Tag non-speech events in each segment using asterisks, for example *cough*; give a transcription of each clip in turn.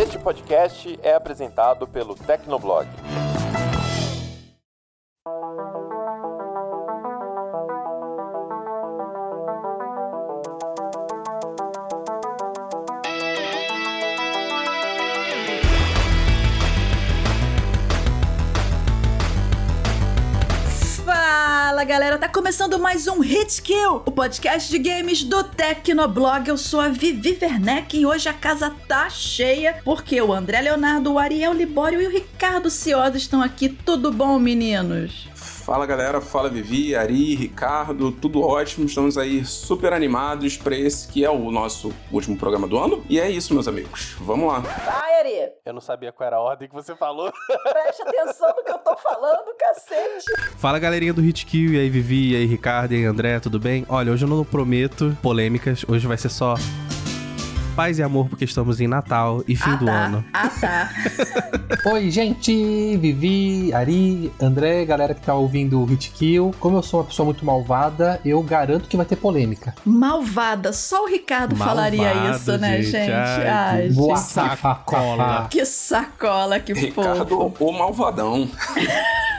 Este podcast é apresentado pelo Tecnoblog. Começando mais um Hit Kill, o podcast de games do Tecnoblog. Eu sou a Vivi Werneck e hoje a casa tá cheia porque o André Leonardo, o Ariel Libório e o Ricardo Ciosa estão aqui. Tudo bom, meninos? Fala galera, fala Vivi, Ari, Ricardo, tudo ótimo. Estamos aí super animados para esse que é o nosso último programa do ano. E é isso, meus amigos. Vamos lá. Eu não sabia qual era a ordem que você falou. *laughs* Preste atenção no que eu tô falando, cacete! Fala galerinha do Hitkill, e aí Vivi, e aí Ricardo, e aí André, tudo bem? Olha, hoje eu não prometo polêmicas, hoje vai ser só paz e amor porque estamos em Natal e fim ah, do tá. ano. Ah, tá. *laughs* Oi, gente! Vivi, Ari, André, galera que tá ouvindo o Hit Kill. Como eu sou uma pessoa muito malvada, eu garanto que vai ter polêmica. Malvada, só o Ricardo falaria Malvado, isso, né, gente. gente? Ai, Ai, que Boa gente. sacola. Que sacola, que Ricardo, fofo. o malvadão. *laughs*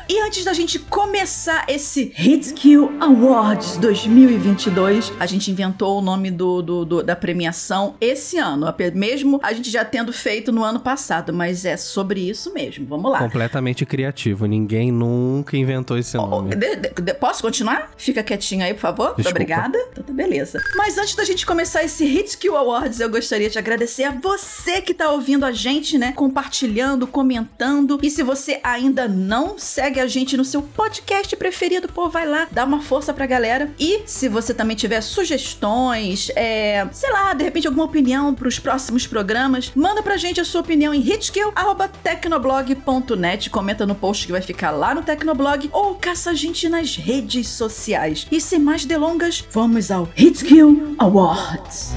E antes da gente começar esse Hit Kill Awards 2022, a gente inventou o nome do, do- do- da premiação esse ano, ape- mesmo a gente já tendo feito no ano passado, mas é sobre isso mesmo. Vamos lá. Completamente criativo, ninguém nunca inventou esse Oh, nome. de- de- de- posso continuar? Fica quietinho aí, por favor. Muito obrigada. Então tá beleza. Mas antes da gente começar esse Hit Kill Awards, eu gostaria de agradecer a você que tá ouvindo a gente, né? Compartilhando, comentando. E se você ainda não segue a gente no seu podcast preferido, pô, vai lá, dá uma força pra galera. E se você também tiver sugestões, é, sei lá, de repente alguma opinião pros próximos programas, manda pra gente a sua opinião em hitkill.tecnoblog.net, comenta no post que vai ficar lá no Tecnoblog ou caça a gente nas redes sociais. E sem mais delongas, vamos ao Hitkill Awards.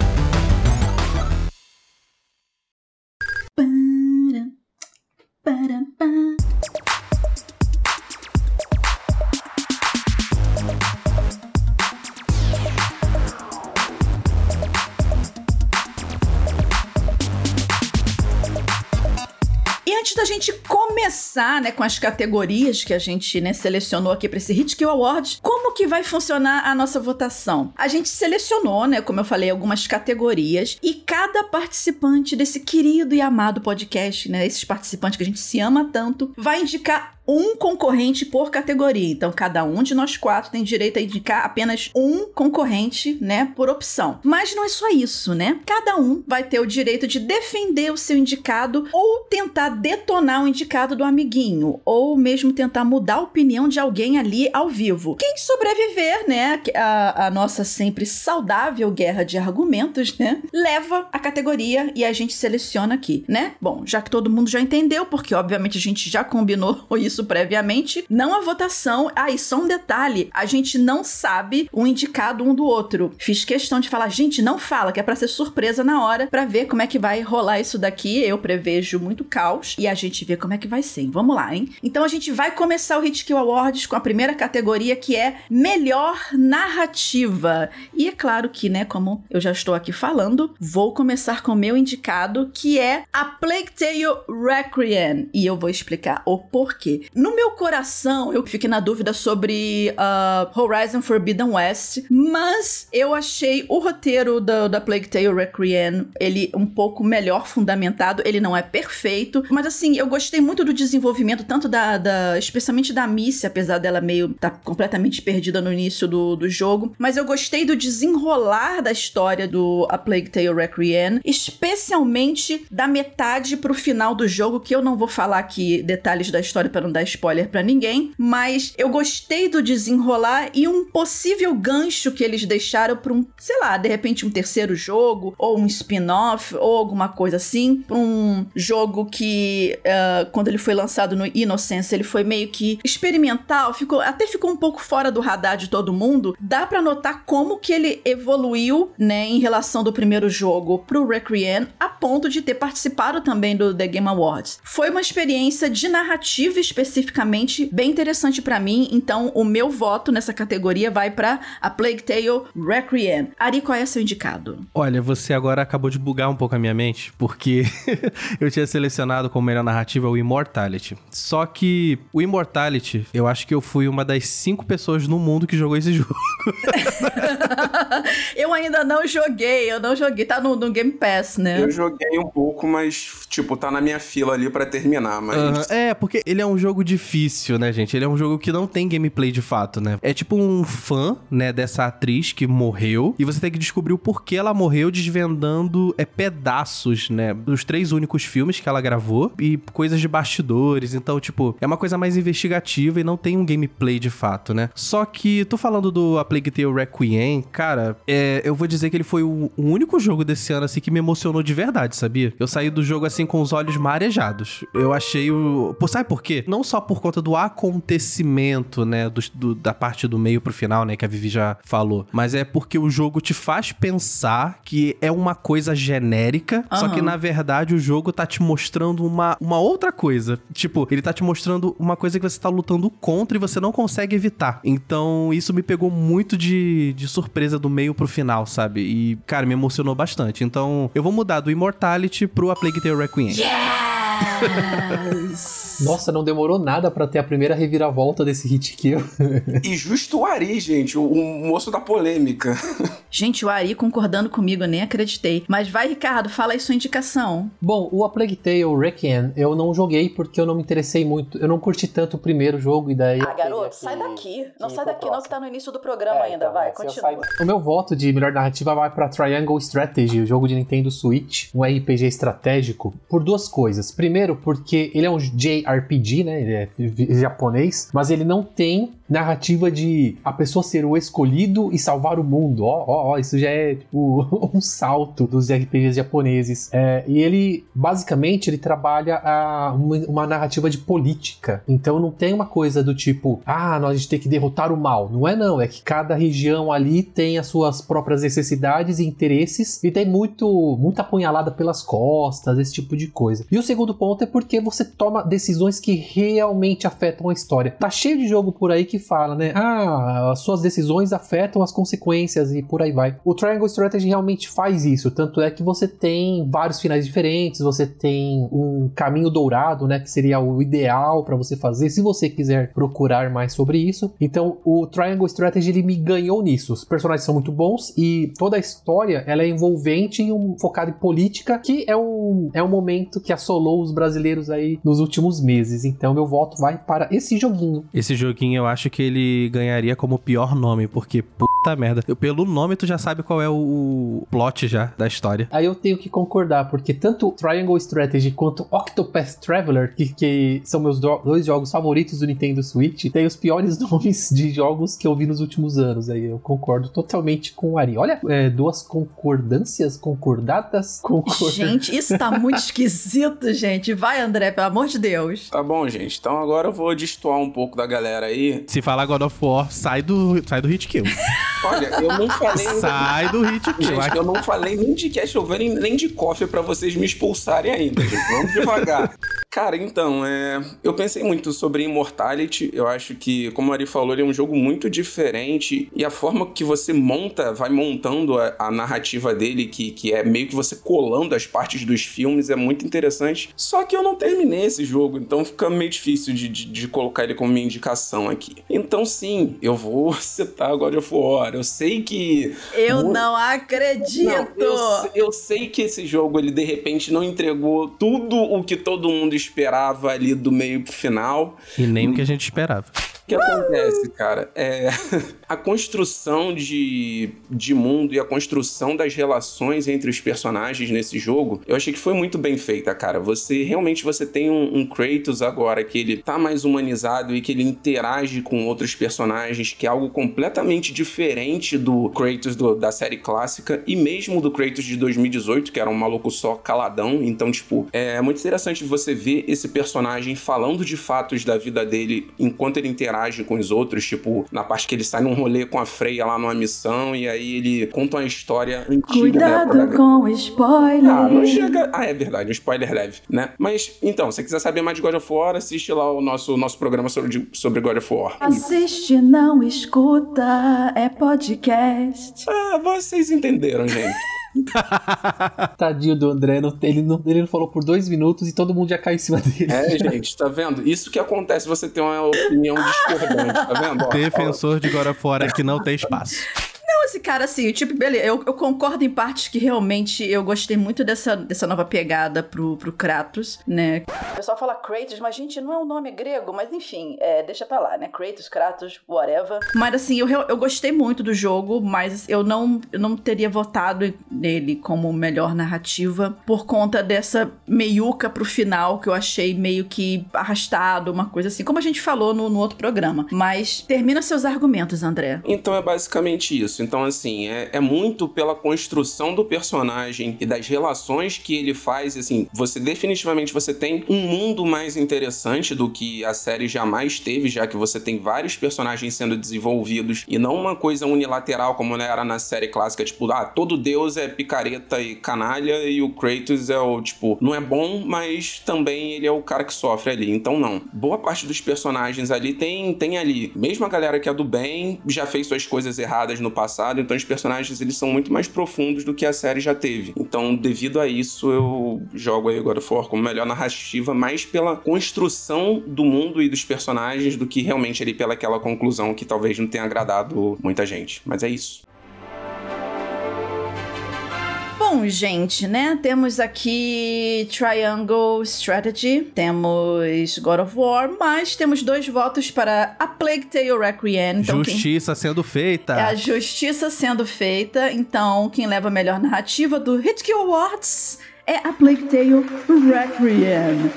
Começar, né, com as categorias que a gente, né, selecionou aqui para esse Hit Kill Awards, como que vai funcionar a nossa votação? A gente selecionou, né, como eu falei, algumas categorias e cada participante desse querido e amado podcast, né, esses participantes que a gente se ama tanto, vai indicar um concorrente por categoria. Então, cada um de nós quatro tem direito a indicar apenas um concorrente, né, por opção. Mas não é só isso, né? Cada um vai ter o direito de defender o seu indicado ou tentar detonar o indicado do amiguinho, ou mesmo tentar mudar a opinião de alguém ali ao vivo. Quem sobreviver, né, a, a nossa sempre saudável guerra de argumentos, né, leva a categoria e a gente seleciona aqui, né? Bom, já que todo mundo já entendeu, porque obviamente a gente já combinou *laughs* isso previamente, não a votação. Ah, e só um detalhe: a gente não sabe o indicado um do outro. Fiz questão de falar, gente, não fala, que é pra ser surpresa na hora, pra ver como é que vai rolar isso daqui. Eu prevejo muito caos e a gente vê como é que vai ser. Vamos lá, hein? Então a gente vai começar o Hit Kill Awards com a primeira categoria que é Melhor Narrativa. E é claro que, né, como eu já estou aqui falando, vou começar com o meu indicado, que é A Plague Tale Requiem. E eu vou explicar o porquê. No meu coração, eu fiquei na dúvida sobre ah, Horizon Forbidden West, mas eu achei o roteiro da, da Plague Tale Requiem, ele um pouco melhor fundamentado, ele não é perfeito, mas assim, eu gostei muito do desenvolvimento, tanto da, da especialmente da Missy, apesar dela meio tá completamente perdida no início do, do jogo, mas eu gostei do desenrolar da história do A Plague Tale Requiem, especialmente da metade pro final do jogo, que eu não vou falar aqui detalhes da história para não dar spoiler pra ninguém, mas eu gostei do desenrolar e um possível gancho que eles deixaram pra um, sei lá, de repente um terceiro jogo, ou um spin-off, ou alguma coisa assim, pra um jogo que, ah, quando ele foi lançado no Innocence, ele foi meio que experimental, ficou, até ficou um pouco fora do radar de todo mundo. Dá pra notar como que ele evoluiu, né, em relação do primeiro jogo pro Requiem, a ponto de ter participado também do The Game Awards. Foi uma experiência de narrativa especial especificamente bem interessante para mim, então o meu voto nessa categoria vai para A Plague Tale Requiem. Ari, qual é seu indicado? Olha, você agora acabou de bugar um pouco a minha mente, porque *laughs* eu tinha selecionado como melhor narrativa o Immortality. Só que o Immortality, eu acho que eu fui uma das cinco pessoas no mundo que jogou esse *laughs* jogo. *laughs* eu ainda não joguei, eu não joguei. Tá no, no Game Pass, né? Eu joguei um pouco, mas, tipo, tá na minha fila ali para terminar, mas... Uh, é, porque ele é um jogo difícil, né, gente? Ele é um jogo que não tem gameplay de fato, né? É tipo um fã, né, dessa atriz que morreu, e você tem que descobrir o porquê ela morreu desvendando é, pedaços, né, dos três únicos filmes que ela gravou, e coisas de bastidores, então, tipo, é uma coisa mais investigativa e não tem um gameplay de fato, né? Só que, tô falando do A Plague Tale Requiem, cara, é, eu vou dizer que ele foi o, o único jogo desse ano, assim, que me emocionou de verdade, sabia? Eu saí do jogo, assim, com os olhos marejados. Eu achei o... Sabe por quê? Não só por conta do acontecimento, né, do, do, da parte do meio pro final, né, que a Vivi já falou, mas é porque o jogo te faz pensar que é uma coisa genérica, uhum. só que na verdade o jogo tá te mostrando uma, uma outra coisa. Tipo, ele tá te mostrando uma coisa que você tá lutando contra e você não consegue evitar. Então, isso me pegou muito de, de surpresa do meio pro final, sabe? E, cara, me emocionou bastante. Então, eu vou mudar do Immortality pro A Plague Tale Requiem. Yes! Nossa, não demorou nada para ter a primeira reviravolta desse hit kill. e justo o Ari, gente, o, o moço da polêmica. Gente, o Ari concordando comigo, eu nem acreditei. Mas vai, Ricardo, fala aí sua indicação. Bom, o A Plague Tale Requiem eu não joguei porque eu não me interessei muito. Eu não curti tanto o primeiro jogo e daí... Ah, garoto, sai daqui. Não sai daqui não que tá no início do programa é, ainda, então, vai, continua. Saio... O meu voto de melhor narrativa vai para Triangle Strategy, o jogo de Nintendo Switch, um RPG estratégico, por duas coisas. Primeiro, porque ele é um JRPG, né? Ele é japonês, mas ele não tem narrativa de a pessoa ser o escolhido e salvar o mundo. Ó, ó, ó isso já é tipo *laughs* um salto dos RPGs japoneses. É, e ele, basicamente, ele trabalha a, uma, uma, narrativa de política. Então não tem uma coisa do tipo, ah, nós temos que derrotar o mal. Não é não, é que cada região ali tem as suas próprias necessidades e interesses e tem muito, muita apunhalada pelas costas, esse tipo de coisa. E o segundo ponto é porque você toma decisões que realmente afetam a história. Tá cheio de jogo por aí que fala, né? Ah, as suas decisões afetam as consequências e por aí vai. O Triangle Strategy realmente faz isso, tanto é que você tem vários finais diferentes, você tem um caminho dourado, né, que seria o ideal para você fazer, se você quiser procurar mais sobre isso. Então, o Triangle Strategy ele me ganhou nisso. Os personagens são muito bons e toda a história ela é envolvente e um, focada em política, que é um, é um momento que assolou os brasileiros aí nos últimos meses. Então, meu voto vai para esse joguinho. Esse joguinho eu acho que ele ganharia como pior nome, porque puta merda. Eu, pelo nome tu já sabe qual é o plot já da história. Aí eu tenho que concordar, porque tanto Triangle Strategy quanto Octopath Traveler, que, que são meus do dois jogos favoritos do Nintendo Switch, tem os piores *laughs* nomes de jogos que eu vi nos últimos anos. Aí eu concordo totalmente com o Ari. Olha, é, duas concordâncias, concordadas, concordadas. Gente, isso tá muito esquisito, gente. Vai, André, pelo amor de Deus. Tá bom, gente. Então agora eu vou destoar um pouco da galera aí. Se falar God of War, sai do, sai do hit kill. *laughs* Olha, eu não falei. sai do hit kill. Gente, eu não falei nem de Castlevania nem de coffee para vocês me expulsarem ainda, gente. Vamos devagar. Cara, então, é... eu pensei muito sobre Immortality. Eu acho que, como a Ari falou, ele é um jogo muito diferente e a forma que você monta, vai montando a, a, narrativa dele, que, que é meio que você colando as partes dos filmes, é muito interessante. Só que eu não terminei esse jogo, então fica meio difícil de, de, de colocar ele como minha indicação aqui. Então, sim, eu vou *laughs* citar God of War. Eu sei que. Eu não acredito! Não, eu, eu sei que esse jogo, ele de repente não entregou tudo o que todo mundo esperava ali do meio pro final. E nem o que a gente esperava. O que acontece, cara? É *laughs* a construção de, de mundo e a construção das relações entre os personagens nesse jogo, eu achei que foi muito bem feita, cara. Você realmente você tem um, um Kratos agora que ele tá mais humanizado e que ele interage com outros personagens, que é algo completamente diferente do Kratos do, da série clássica e mesmo do Kratos de 2018, que era um maluco só caladão. Então, tipo, é muito interessante você ver esse personagem falando de fatos da vida dele enquanto ele interage interage com os outros, tipo, na parte que ele sai num rolê com a Freya lá numa missão, e aí ele conta uma história antiga, Cuidado né? com spoiler. Ah, não chega. Ah, é verdade, um spoiler leve, né? Mas, então, se você quiser saber mais de God of War, assiste lá o nosso, nosso programa sobre, sobre God of War. Assiste, não escuta, é podcast. Ah, vocês entenderam, gente. *laughs* *laughs* Tadinho do André, não- ele, não, ele não falou por dois minutos e todo mundo já caiu em cima dele. É, gente, tá vendo? Isso que acontece você ter uma opinião discordante, tá vendo? Ó, Defensor de God of War é que não tem espaço. Não, esse cara, assim, tipo, beleza, eu, eu concordo em partes que realmente eu gostei muito dessa, dessa nova pegada pro, pro Kratos, né? O pessoal fala Kratos, mas, gente, não é um nome grego, mas enfim, é, deixa pra lá, né? Kratos, Kratos, whatever. Mas, assim, eu, eu gostei muito do jogo, mas eu não, eu não teria votado nele como melhor narrativa por conta dessa meiuca pro final que eu achei meio que arrastado, uma coisa assim, como a gente falou no, no outro programa. Mas termina seus argumentos, André. Então é basicamente isso. Então, assim, é, é muito pela construção do personagem e das relações que ele faz. Assim, você definitivamente você tem um mundo mais interessante do que a série jamais teve, já que você tem vários personagens sendo desenvolvidos e não uma coisa unilateral como era na série clássica, tipo, ah, todo deus é picareta e canalha e o Kratos é o, tipo, não é bom, mas também ele é o cara que sofre ali. Então, não. Boa parte dos personagens ali tem, tem ali. Mesmo a galera que é do bem já fez suas coisas erradas no passado, então os personagens eles são muito mais profundos do que a série já teve. Então, devido a isso, eu jogo aí God of War como melhor narrativa, mais pela construção do mundo e dos personagens do que realmente ali pela aquela conclusão que talvez não tenha agradado muita gente. Mas é isso. Bom, gente, né? Temos aqui Triangle Strategy, temos God of War, mas temos dois votos para A Plague Tale Requiem. Então, quem- Justiça sendo feita. É a justiça sendo feita. Então, quem leva a melhor narrativa do Hitkill Awards é A Plague Tale Requiem.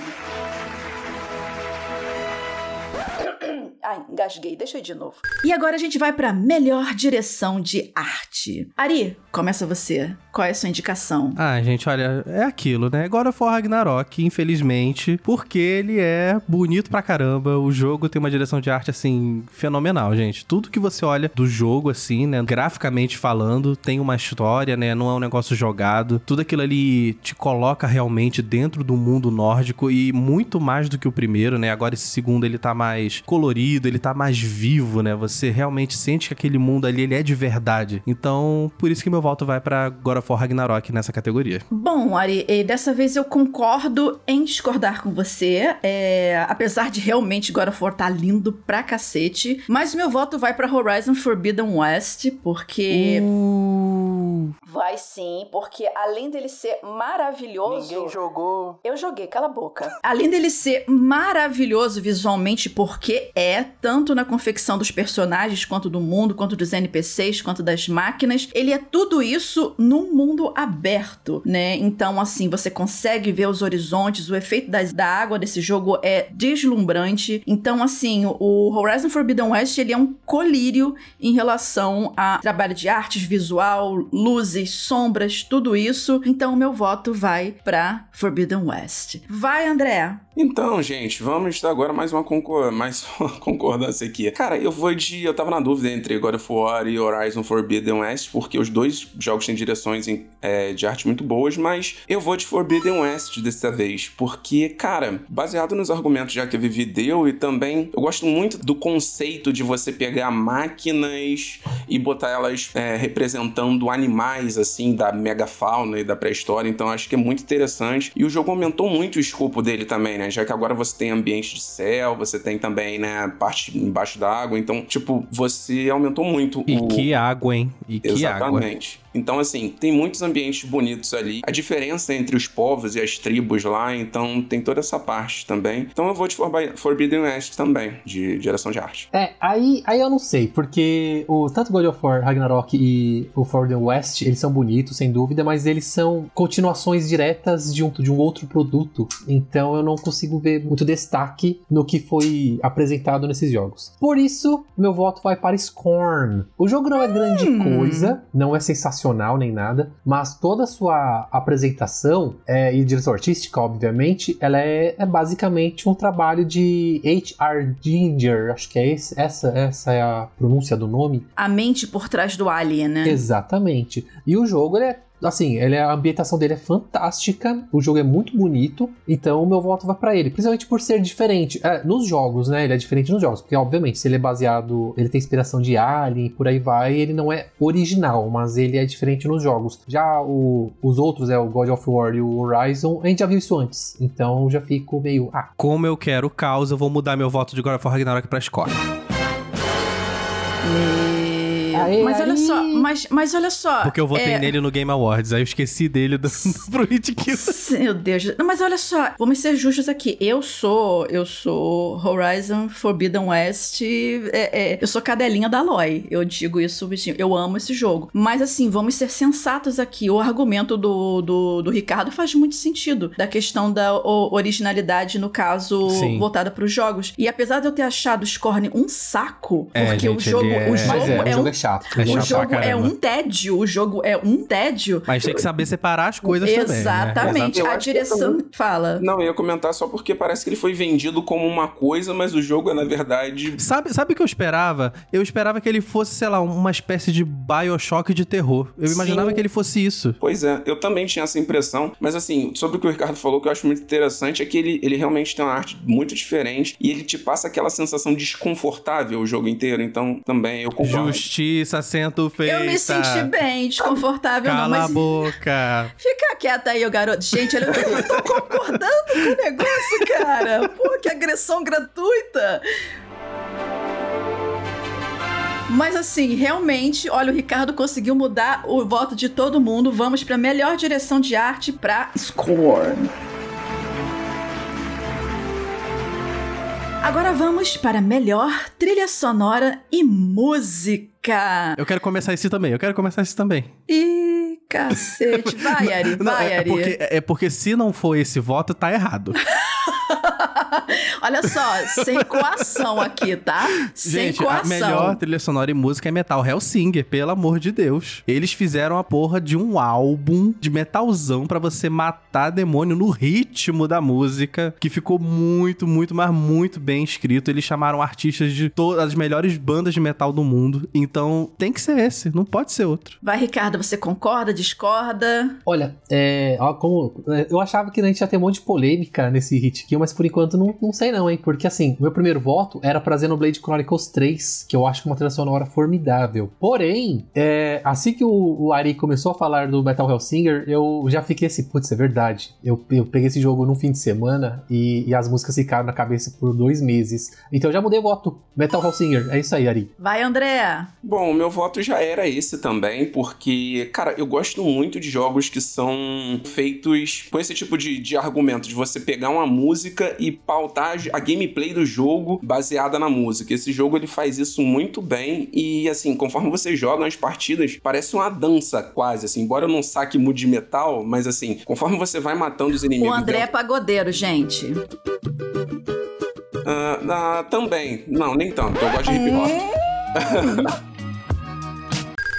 Ai, engasguei. Deixa eu ir de novo. E agora a gente vai pra melhor direção de arte. Ari, começa você. Qual é a sua indicação? Ah, gente, olha, é aquilo, né? God of War Ragnarok, infelizmente, porque ele é bonito pra caramba. O jogo tem uma direção de arte, assim, fenomenal, gente. Tudo que você olha do jogo, assim, né? Graficamente falando, tem uma história, né? Não é um negócio jogado. Tudo aquilo ali te coloca realmente dentro do mundo nórdico e muito mais do que o primeiro, né? Agora esse segundo ele tá mais colorido, ele tá mais vivo, né? Você realmente sente que aquele mundo ali ele é de verdade. Então, por isso que meu voto vai pra God of War Ragnarok nessa categoria. Bom, Ari, e dessa vez eu concordo em discordar com você. É, apesar de realmente God of War tá lindo pra cacete. Mas meu voto vai pra Horizon Forbidden West, porque. Uh, Vai sim, porque além dele ser maravilhoso. Ninguém jogou. Eu joguei, cala a boca. *laughs* Além dele ser maravilhoso visualmente, porque é, tanto na confecção dos personagens, quanto do mundo, quanto dos NPCs, quanto das máquinas, ele é tudo isso num mundo aberto, né? Então, assim, você consegue ver os horizontes, o efeito das, da água desse jogo é deslumbrante. Então, assim, o Horizon Forbidden West, ele é um colírio em relação a trabalho de artes, visual, luzes, sombras, tudo isso. Então, meu voto vai pra Forbidden West. Vai, André! Então, gente, vamos agora mais uma, concor mais *laughs* uma concordância aqui. Cara, eu vou de. Eu tava na dúvida entre God of War e Horizon Forbidden West, porque os dois jogos têm direções em- é, de arte muito boas, mas eu vou de Forbidden West dessa vez, porque, cara, baseado nos argumentos já que a Vivi deu, e também eu gosto muito do conceito de você pegar máquinas e botar elas é, representando animais, assim, da megafauna e da pré-história, então acho que é muito interessante. E o jogo aumentou muito o escopo dele também, né? Já que agora você tem ambiente de céu, você tem também, né, parte embaixo da água, então, tipo, você aumentou muito e o... que água, hein? E que água. Exatamente. Então, assim, tem muitos ambientes bonitos ali. A diferença entre os povos e as tribos lá, então tem toda essa parte também. Então eu vou de Forbi- Forbidden West também, de direção de arte. É, aí, aí eu não sei, porque o tanto God of War Ragnarok e o Forbidden West, eles são bonitos, sem dúvida, mas eles são continuações diretas de um, de um outro produto. Então eu não consigo ver muito destaque no que foi apresentado nesses jogos. Por isso, meu voto vai para Scorn. O jogo não é grande Hum. coisa, não é sensacional, profissional nem nada, mas toda a sua apresentação é, e direção artística, obviamente, ela é, é basicamente um trabalho de H.R. Ginger, acho que é esse, essa, essa é a pronúncia do nome. A mente por trás do Alien, né? Exatamente. E o jogo ele é assim, ele, a ambientação dele é fantástica, o jogo é muito bonito, então o meu voto vai para ele, principalmente por ser diferente. É, nos jogos, né? Ele é diferente nos jogos, porque obviamente, se ele é baseado, ele tem inspiração de Alien, por aí vai, ele não é original, mas ele é diferente nos jogos. Já o, os outros, é o God of War e o Horizon, a gente já viu isso antes, então já fico meio, ah. Como eu quero caos, eu vou mudar meu voto de God of War Ragnarok pra Score. Mas olha só, mas, mas olha só. Porque eu votei é... nele no Game Awards, aí eu esqueci dele do, *laughs* pro Hit Kill. Meu Deus. Não, mas olha só, vamos ser justos aqui. Eu sou, eu sou Horizon Forbidden West, é, é, eu sou cadelinha da Aloy. Eu digo isso, bichinho. Eu amo esse jogo. Mas assim, vamos ser sensatos aqui. O argumento do, do, do Ricardo faz muito sentido. Da questão da originalidade, no caso, Sim. voltada pros jogos. E apesar de eu ter achado o Scorn um saco, é, porque gente, o jogo, é... o jogo é, é, um chato. É o chato jogo é um tédio. O jogo é um tédio. Mas tem que saber separar as coisas Exatamente. também. Né? A direção. Fala. Não, eu ia comentar só porque parece que ele foi vendido como uma coisa, mas o jogo é, na verdade. Sabe, sabe o que eu esperava? Eu esperava que ele fosse, sei lá, uma espécie de Bioshock de terror. Eu imaginava Sim. que ele fosse isso. Pois é, eu também tinha essa impressão. Mas assim, sobre o que o Ricardo falou, que eu acho muito interessante é que ele, ele realmente tem uma arte muito diferente e ele te passa aquela sensação desconfortável o jogo inteiro. Então, também eu concordo. Justiça sendo feita. Eu me senti bem, desconfortável Cala não, mas... a boca. Fica quieta aí, o garoto. Gente, eu tô concordando com o negócio, cara. Pô, que agressão gratuita. Mas assim, realmente, olha, o Ricardo conseguiu mudar o voto de todo mundo. Vamos para melhor direção de arte para Score. Agora vamos para melhor trilha sonora e música. Eu quero começar esse também, eu quero começar esse também. Ih, cacete. *laughs* Vai, Ari, vai, é, Ari. É porque, é porque se não for esse voto, tá errado. Olha só, sem *laughs* coação aqui, tá? Sem Gente, coação. a melhor trilha sonora e música é Metal Hellsinger, pelo amor de Deus. Eles fizeram a porra de um álbum de metalzão para você matar demônio no ritmo da música, que ficou muito, muito, mas muito bem escrito. Eles chamaram artistas de todas as melhores bandas de metal do mundo. Então, tem que ser esse, não pode ser outro. Vai, Ricardo, você concorda, discorda? Olha, é, ó, como eu achava que a gente ia ter um monte de polêmica nesse hit aqui, mas por enquanto não, não sei não, hein? Porque assim, o meu primeiro voto era pra Xenoblade Chronicles 3, que eu acho que é uma trilha sonora formidável. Porém, é, assim que o, o, Ari começou a falar do Metal Hellsinger, eu já fiquei assim, putz, é verdade. Eu, eu peguei esse jogo num fim de semana e, e, as músicas ficaram na cabeça por dois meses. Então eu já mudei o voto. Metal Hellsinger, é isso aí, Ari. Vai, André. Bom, o meu voto já era esse também, porque, cara, eu gosto muito de jogos que são feitos com esse tipo de, de argumento, de você pegar uma música e pautar a gameplay do jogo baseada na música. Esse jogo ele faz isso muito bem e assim, conforme você joga nas partidas, parece uma dança quase, assim, embora eu não saque de metal, mas assim, conforme você vai matando os inimigos... O André é pagodeiro, gente. Uh, uh, também. Não, nem tanto. Eu gosto de hip hop. É? *laughs*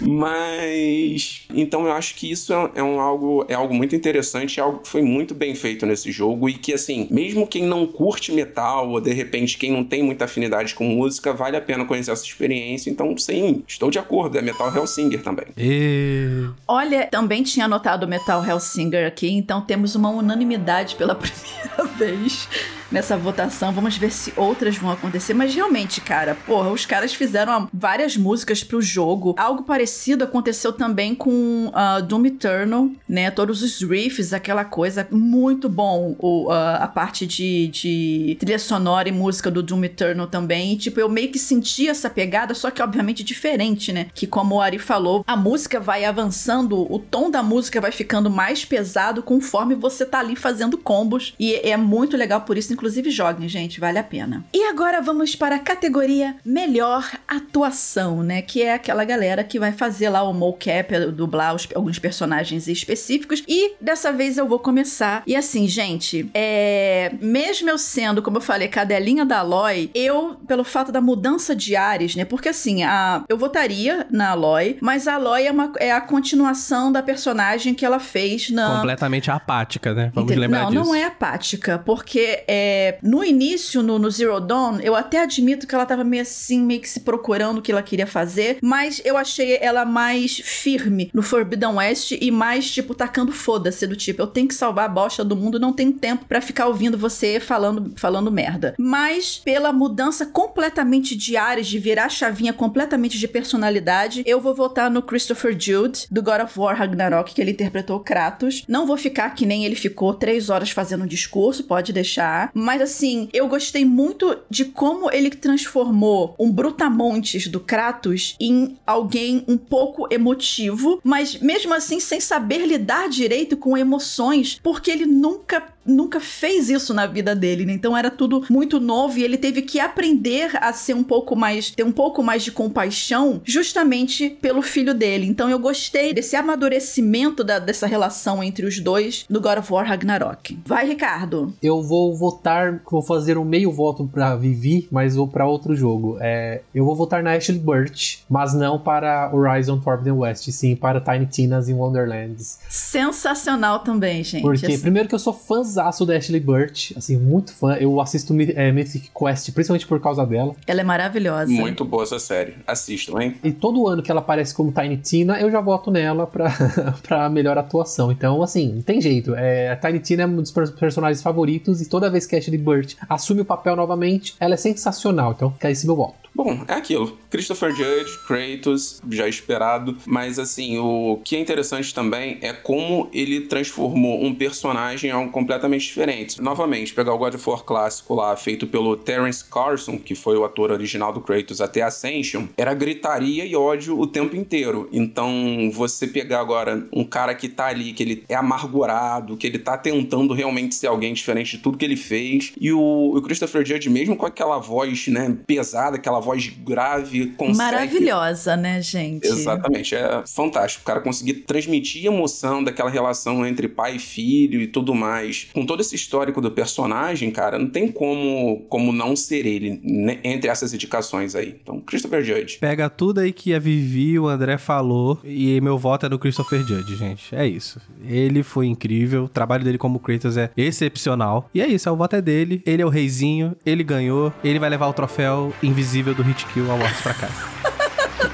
Mas então eu acho que isso é, é, um algo é algo muito interessante, é algo que foi muito bem feito nesse jogo e que assim, mesmo quem não curte metal ou de repente quem não tem muita afinidade com música, vale a pena conhecer essa experiência. Então, sim, estou de acordo, é Metal Hellsinger também. E... Olha, também tinha anotado Metal Hellsinger aqui, então temos uma unanimidade pela *laughs* primeira vez nessa votação. Vamos ver se outras vão acontecer. Mas realmente, cara, porra, os caras fizeram várias músicas pro jogo. Algo parecido aconteceu também com uh, Doom Eternal, né? Todos os riffs, aquela coisa. Muito bom o, uh, a parte de, de trilha sonora e música do Doom Eternal também. E, tipo, eu meio que senti essa pegada, só que obviamente diferente, né? Que como o Ari falou, a música vai avançando, o tom da música vai ficando mais pesado conforme você tá ali fazendo combos. E é muito legal por isso. Inclusive, joguem, gente, vale a pena. E agora vamos para a categoria Melhor Atuação, né? Que é aquela galera que vai fazer lá o mocap, dublar os, alguns personagens específicos. E dessa vez eu vou começar. E assim, gente, é. Mesmo eu sendo, como eu falei, cadelinha da Aloy, eu, pelo fato da mudança de ares, né? Porque assim, a... eu votaria na Aloy, mas a Aloy é, uma... é a continuação da personagem que ela fez na. Completamente apática, né? Vamos Entendeu? lembrar não, disso. Não, é apática, porque é, no início, no, no, Zero Dawn, eu até admito que ela tava meio assim, meio que se procurando o que ela queria fazer, mas eu achei ela mais firme no Forbidden West e mais, tipo, tacando foda-se, do tipo, eu tenho que salvar a bosta do mundo, não tenho tempo para ficar ouvindo você falando, falando merda. Mas, pela mudança completamente de áreas, de virar a chavinha completamente de personalidade, eu vou votar no Christopher Jude, do God of War Ragnarok, que ele interpretou Kratos. Não vou ficar que nem ele ficou três horas fazendo um discurso, pode deixar. Mas assim, eu gostei muito de como ele transformou um brutamontes do Kratos em alguém um pouco emotivo, mas mesmo assim sem saber lidar direito com emoções, porque ele nunca nunca fez isso na vida dele, né? Então era tudo muito novo e ele teve que aprender a ser um pouco mais, ter um pouco mais de compaixão, justamente pelo filho dele. Então eu gostei desse amadurecimento da, dessa relação entre os dois no God of War Ragnarok. Vai, Ricardo. Eu vou votar, vou fazer um meio voto pra Vivi, mas vou para outro jogo. É, eu vou votar na Ashley Burch, mas não para Horizon Forbidden West, sim para Tiny Tina's in Wonderlands. Sensacional também, gente. Porque, assim. primeiro que eu sou fãzaço da Ashley Burch, assim, muito fã. Eu assisto é, Mythic Quest, principalmente por causa dela. Ela é maravilhosa. Muito boa essa série. Assistam, hein? E todo ano que ela aparece como Tiny Tina, eu já voto nela pra, *laughs* pra melhor atuação. Então, assim, não tem jeito. É, a Tiny Tina é um dos personagens favoritos e toda vez que a Ashley Burch assume o papel novamente, ela é sensacional. Então, fica esse meu voto. Bom, é aquilo. Christopher Judge, Kratos, já esperado. Mas assim, o que é interessante também é como ele transformou um personagem em algo completamente diferente. Novamente, pegar o God of War clássico lá, feito pelo Terence Carson, que foi o ator original do Kratos até Ascension, era gritaria e ódio o tempo inteiro. Então, você pegar agora um cara que tá ali, que ele é amargurado, que ele tá tentando realmente ser alguém diferente de tudo que ele fez, e o, o Christopher Judge, mesmo com aquela voz, né, pesada, aquela voz grave, consegue... Maravilhosa, né, gente? Exatamente, é fantástico. O cara conseguir transmitir emoção daquela relação entre pai e filho e tudo mais. Com todo esse histórico do personagem, cara, não tem como, como não ser ele né, entre essas indicações aí. Então, Christopher Judge. Pega tudo aí que a Vivi e o André falou e meu voto é no Christopher Judge, gente. É isso. Ele foi incrível, o trabalho dele como Kratos é excepcional. E é isso, o voto é dele. Ele é o reizinho, ele ganhou, ele vai levar o troféu invisível do Hit Kill Awards pra casa. *laughs*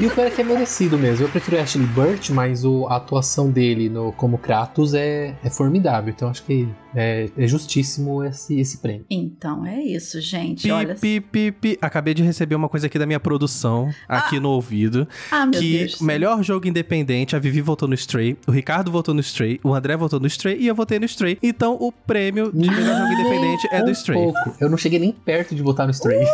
E o pior é que é merecido mesmo. Eu prefiro Ashley Burt, mas o, a atuação dele no, como Kratos é, é formidável. Então acho que é, é justíssimo esse, esse prêmio. Então é isso, gente. Pi, Olha. pi, pi, pi. Acabei de receber uma coisa aqui da minha produção, aqui no ouvido. Ah, meu que Deus. melhor jogo independente, a Vivi votou no Stray, o Ricardo votou no Stray, o André votou no Stray e eu votei no Stray. Então o prêmio de melhor jogo independente é do um Stray. pouco. Eu não cheguei nem perto de votar no Stray.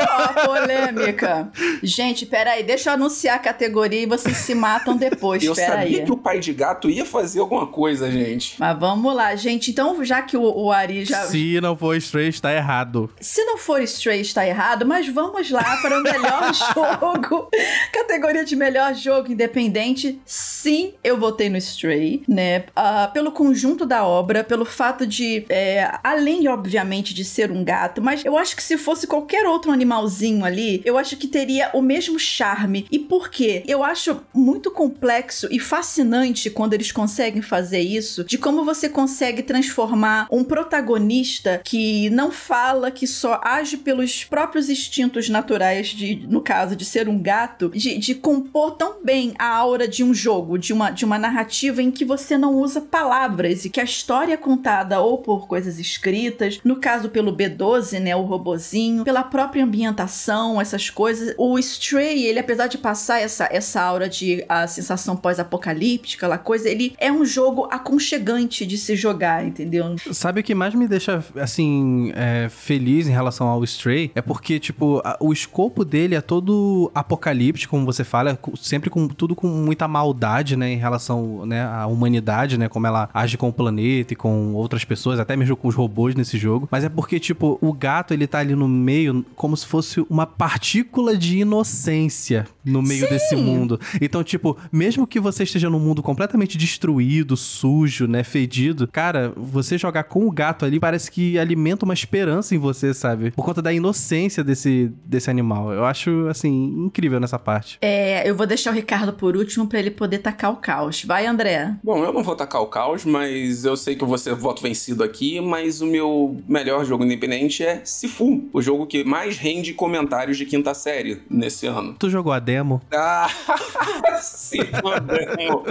Ó, polêmica. Gente, peraí, deixa eu anunciar a categoria e vocês se matam depois. Eu peraí. sabia que o pai de gato ia fazer alguma coisa, gente. Mas vamos lá, gente. Então, já que o, o Ari já. Se não for Stray, está errado. Se não for Stray, está errado, mas vamos lá para o melhor *laughs* jogo. Categoria de melhor jogo independente. Sim, eu votei no Stray, né? Ah, pelo conjunto da obra, pelo fato de. é, além, obviamente, de ser um gato, mas eu acho que se fosse qualquer outro animalzinho ali, eu acho que teria o mesmo charme. E por quê? Eu acho muito complexo e fascinante quando eles conseguem fazer isso, de como você consegue transformar um protagonista que não fala, que só age pelos próprios instintos naturais, de, no caso de ser um gato, de, de compor tão bem a aura de um jogo, de uma, de uma narrativa em que você não usa palavras e que a história é contada ou por coisas escritas, no caso pelo B12, né, o robozinho, pela própria própria ambientação, essas coisas. O Stray, ele apesar de passar essa, essa aura de a sensação pós-apocalíptica, aquela coisa, ele é um jogo aconchegante de se jogar, entendeu? Sabe o que mais me deixa, assim, é, feliz em relação ao Stray? É porque, tipo, a- o escopo dele é todo apocalíptico, como você fala, com- sempre com tudo com muita maldade, né, em relação, né, à humanidade, né, como ela age com o planeta e com outras pessoas, até mesmo com os robôs nesse jogo. Mas é porque, tipo, o gato, ele tá ali no meio como se fosse uma partícula de inocência no meio desse mundo. Então, tipo, mesmo que você esteja num mundo completamente destruído, sujo, né, fedido, cara, você jogar com o gato ali parece que alimenta uma esperança em você, sabe? Por conta da inocência desse, desse animal. Eu acho, assim, incrível nessa parte. É, eu vou deixar o Ricardo por último pra ele poder tacar o caos. Vai, André. Bom, eu não vou tacar o caos, mas eu sei que eu vou ser voto vencido aqui, mas o meu melhor jogo independente é Sifu, o jogo que mais rende comentários de quinta série nesse ano. Tu jogou a demo? Ah, *laughs* sim, demo.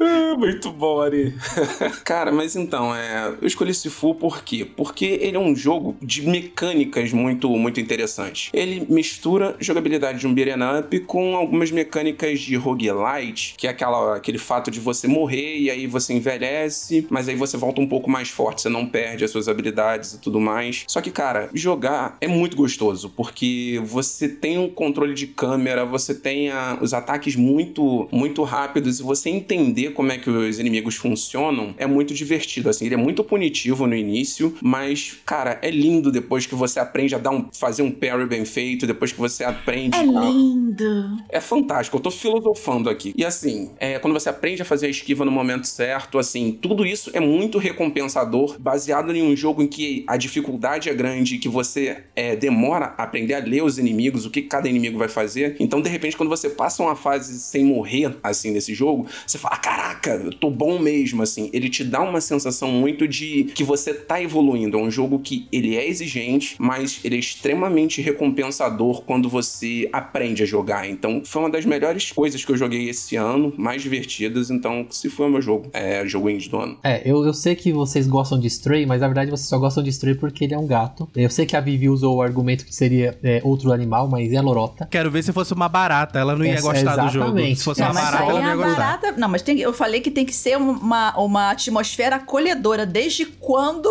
Ah, Muito bom, Ari. *laughs* Cara, mas então, é, eu escolhi Sifu por quê? Porque ele é um jogo de mecânicas muito, muito interessantes. Ele mistura jogabilidade de um beat'em up com algumas mecânicas de roguelite, que é aquela, aquele fato de você morrer e aí você envelhece, mas aí você volta um pouco mais forte, você não perde as suas habilidades e tudo mais. Só que, cara, jogar é muito gostoso, porque você tem um controle de câmera, você tem a- os ataques muito, muito rápidos e você entender como é que os inimigos funcionam é muito divertido, assim. Ele é muito punitivo no início, mas, cara, é lindo depois que você aprende a dar um, fazer um parry bem feito, depois que você aprende É a- lindo. é fantástico, eu tô filosofando aqui. E assim, é, quando você aprende a fazer a esquiva no momento certo, assim, tudo isso é muito recompensador, baseado em um jogo em que a dificuldade é grande, que você é, demora a aprender a ler os inimigos, o que cada inimigo vai fazer. Então, de repente, quando você passa uma fase sem morrer, assim, nesse jogo, você fala, caraca, eu tô bom mesmo, assim. Ele te dá uma sensação muito de que você tá evoluindo. É um jogo que ele é exigente, mas ele é extremamente recompensador quando você aprende a jogar. Então, foi uma das melhores coisas que eu joguei esse ano, mais divertidas. Então, se foi o meu jogo, é jogo indie do ano. É, eu, eu sei que vocês gostam de Stray, mas na verdade vocês só gostam de Stray porque ele é um gato. Eu sei que a Vivi usou o argumento que seria é, outro animal, mas é lorota. Quero ver se fosse uma barata. Ela não ia Essa- gostar do jogo. exatamente. Se fosse Não, uma barata, ela não ia a gostar. barata. Não, mas tem, eu falei que tem que ser uma, uma atmosfera acolhedora. Desde quando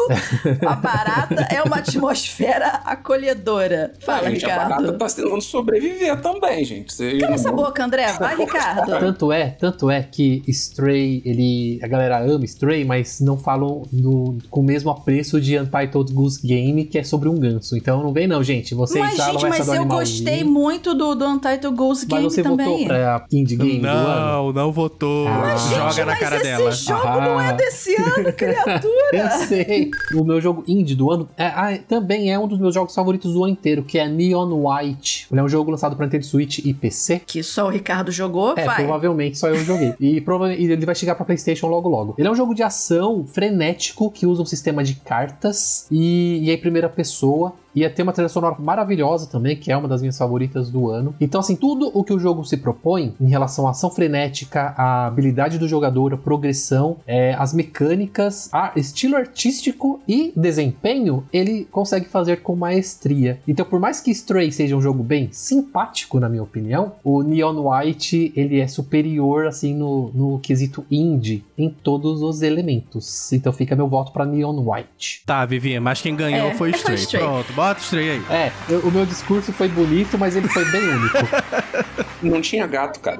a barata é uma atmosfera acolhedora? Fala, gente, a barata Ricardo. tá tentando sobreviver também, gente. Cala não essa boca, André. Vai, Ricardo. Tanto é, tanto é que Stray, ele. A galera ama Stray, mas não falam no- com o mesmo apreço de Untitled Goose Game, que é sobre um ganso. Então não vem, não, gente. Vocês Mas, gente, mas eu animal gostei muito do, do Untitled Ghost Mas Game você também. votou pra Indie Game do ano? Não, não votou. Ah. Mas, gente, Joga na mas cara esse dela. jogo não é Ah. desse ano, *laughs* criatura. Eu sei. O meu jogo indie do ano é, ah, também é um dos meus jogos favoritos do ano inteiro, que é Neon White. Ele é um jogo lançado para Nintendo Switch e PC. que só o Ricardo jogou, É, vai. provavelmente só eu joguei. E provavelmente ele vai chegar pra PlayStation logo logo. Ele é um jogo de ação frenético que usa um sistema de cartas e, e é em primeira pessoa. Ia ter uma trilha sonora maravilhosa também, que é uma das minhas favoritas do ano. Então, assim, tudo o que o jogo se propõe em relação à ação frenética, a habilidade do jogador, a progressão, é, as mecânicas, a estilo artístico e desempenho, ele consegue fazer com maestria. Então, por mais que Stray seja um jogo bem simpático, na minha opinião, o Neon White ele é superior assim no, no quesito indie em todos os elementos. Então, fica meu voto pra Neon White. Tá, Vivi, mas quem ganhou É, foi foi Stray. Stray. Pronto, bota aí. É, eu- o meu discurso foi bonito, mas ele foi bem único. *laughs* Não tinha gato, cara.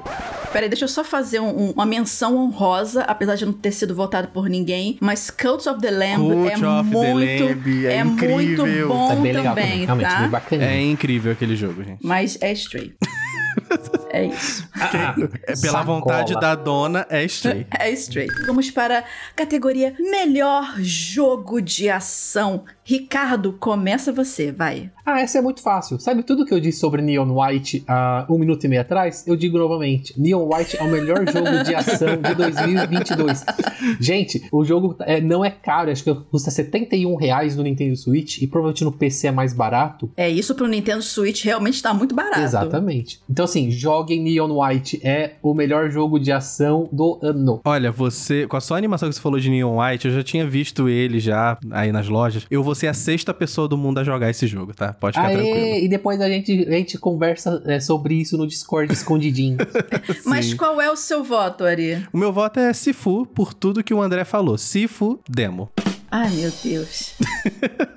Peraí, deixa eu só fazer um- um- uma menção honrosa, apesar de não ter sido votado por ninguém, mas Cult of the Lamb Cult é of the muito, Lamb é muito incrível. bom é bem legal também, também, realmente, tá? bem. É incrível aquele jogo, gente. Mas é Stray. *laughs* é isso. Ah, É pela sacola. vontade da dona, é Stray. É Stray. Vamos para a categoria Melhor Jogo de Ação. Ricardo, começa você, vai. Ah, essa é muito fácil. Sabe tudo que eu disse sobre Neon White há um minuto e meio atrás? Eu digo novamente: Neon White é o melhor jogo de ação de 2022. Gente, o jogo é, não é caro, acho que custa 71 reais no Nintendo Switch e provavelmente no PC é mais barato. É isso pro Nintendo Switch realmente tá muito barato. Exatamente. Então, assim, joguem joguem Neon White. É o melhor jogo de ação do ano. Olha, você, com a sua animação que você falou de Neon White, eu já tinha visto ele já aí nas lojas. Eu vou ser a sexta pessoa do mundo a jogar esse jogo, tá? Pode ficar Aê, tranquilo. e depois a gente, a gente conversa é, sobre isso no Discord *laughs* escondidinho. Mas qual é o seu voto, Ari? O meu voto é Sifu, por tudo que o André falou. Sifu, demo. Ai, meu Deus.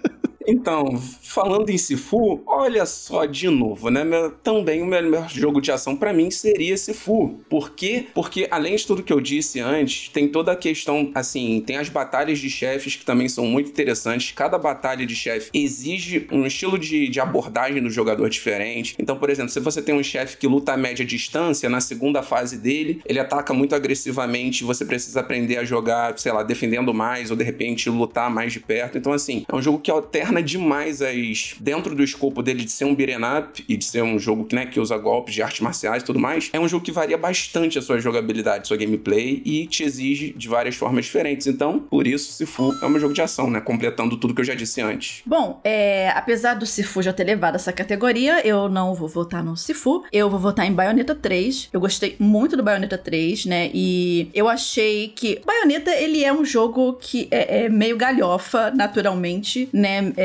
*laughs* Então, falando em Sifu, olha só de novo, né? Também o melhor jogo de ação pra mim seria Sifu. Por quê? Porque além de tudo que eu disse antes, tem toda a questão, assim, tem as batalhas de chefes que também são muito interessantes. Cada batalha de chefe exige um estilo de, de abordagem do jogador diferente. Então, por exemplo, se você tem um chefe que luta a média distância, na segunda fase dele, ele ataca muito agressivamente, você precisa aprender a jogar, sei lá, defendendo mais ou de repente lutar mais de perto. Então, assim, é um jogo que alterna demais as. Dentro do escopo dele de ser um beat'em e de ser um jogo que, né, que usa golpes de artes marciais e tudo mais, é um jogo que varia bastante a sua jogabilidade, sua gameplay e te exige de várias formas diferentes. Então, por isso, Sifu é um jogo de ação, né? Completando tudo que eu já disse antes. Bom, é, apesar do Sifu já ter levado essa categoria, eu não vou votar no Sifu. Eu vou votar em Bayonetta 3. Eu gostei muito do Bayonetta 3, né? E eu achei que Bayonetta, ele é um jogo que é, é meio galhofa, naturalmente, né? É,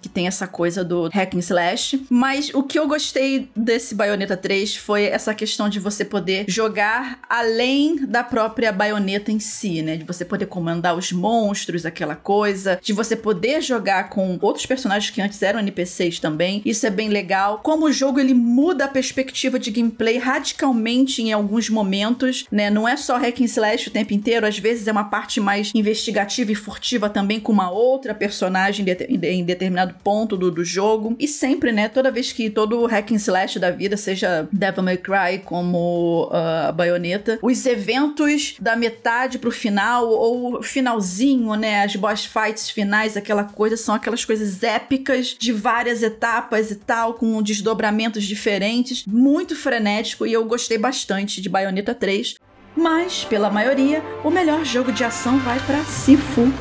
que tem essa coisa do hack and slash. Mas o que eu gostei desse Bayonetta 3 foi essa questão de você poder jogar além da própria baioneta em si, né? De você poder comandar os monstros, aquela coisa, de você poder jogar com outros personagens que antes eram NPCs também. Isso é bem legal. Como o jogo ele muda a perspectiva de gameplay radicalmente em alguns momentos, né? Não é só hack and slash o tempo inteiro, às vezes é uma parte mais investigativa e furtiva também com uma outra personagem em em determinado ponto do, do jogo. E sempre, né? Toda vez que todo hack and slash da vida, seja Devil May Cry como ah, a baioneta, os eventos da metade pro final ou finalzinho, né? As boss fights finais, aquela coisa, são aquelas coisas épicas de várias etapas e tal, com desdobramentos diferentes, muito frenético e eu gostei bastante de Bayonetta 3. Mas, pela maioria, o melhor jogo de ação vai pra Sifu.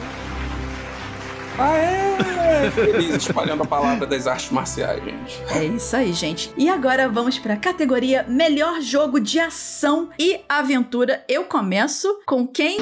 Ah, Feliz espalhando a palavra das artes marciais, gente. É isso aí, gente. E agora vamos pra categoria Melhor Jogo de Ação e Aventura. Eu começo com quem?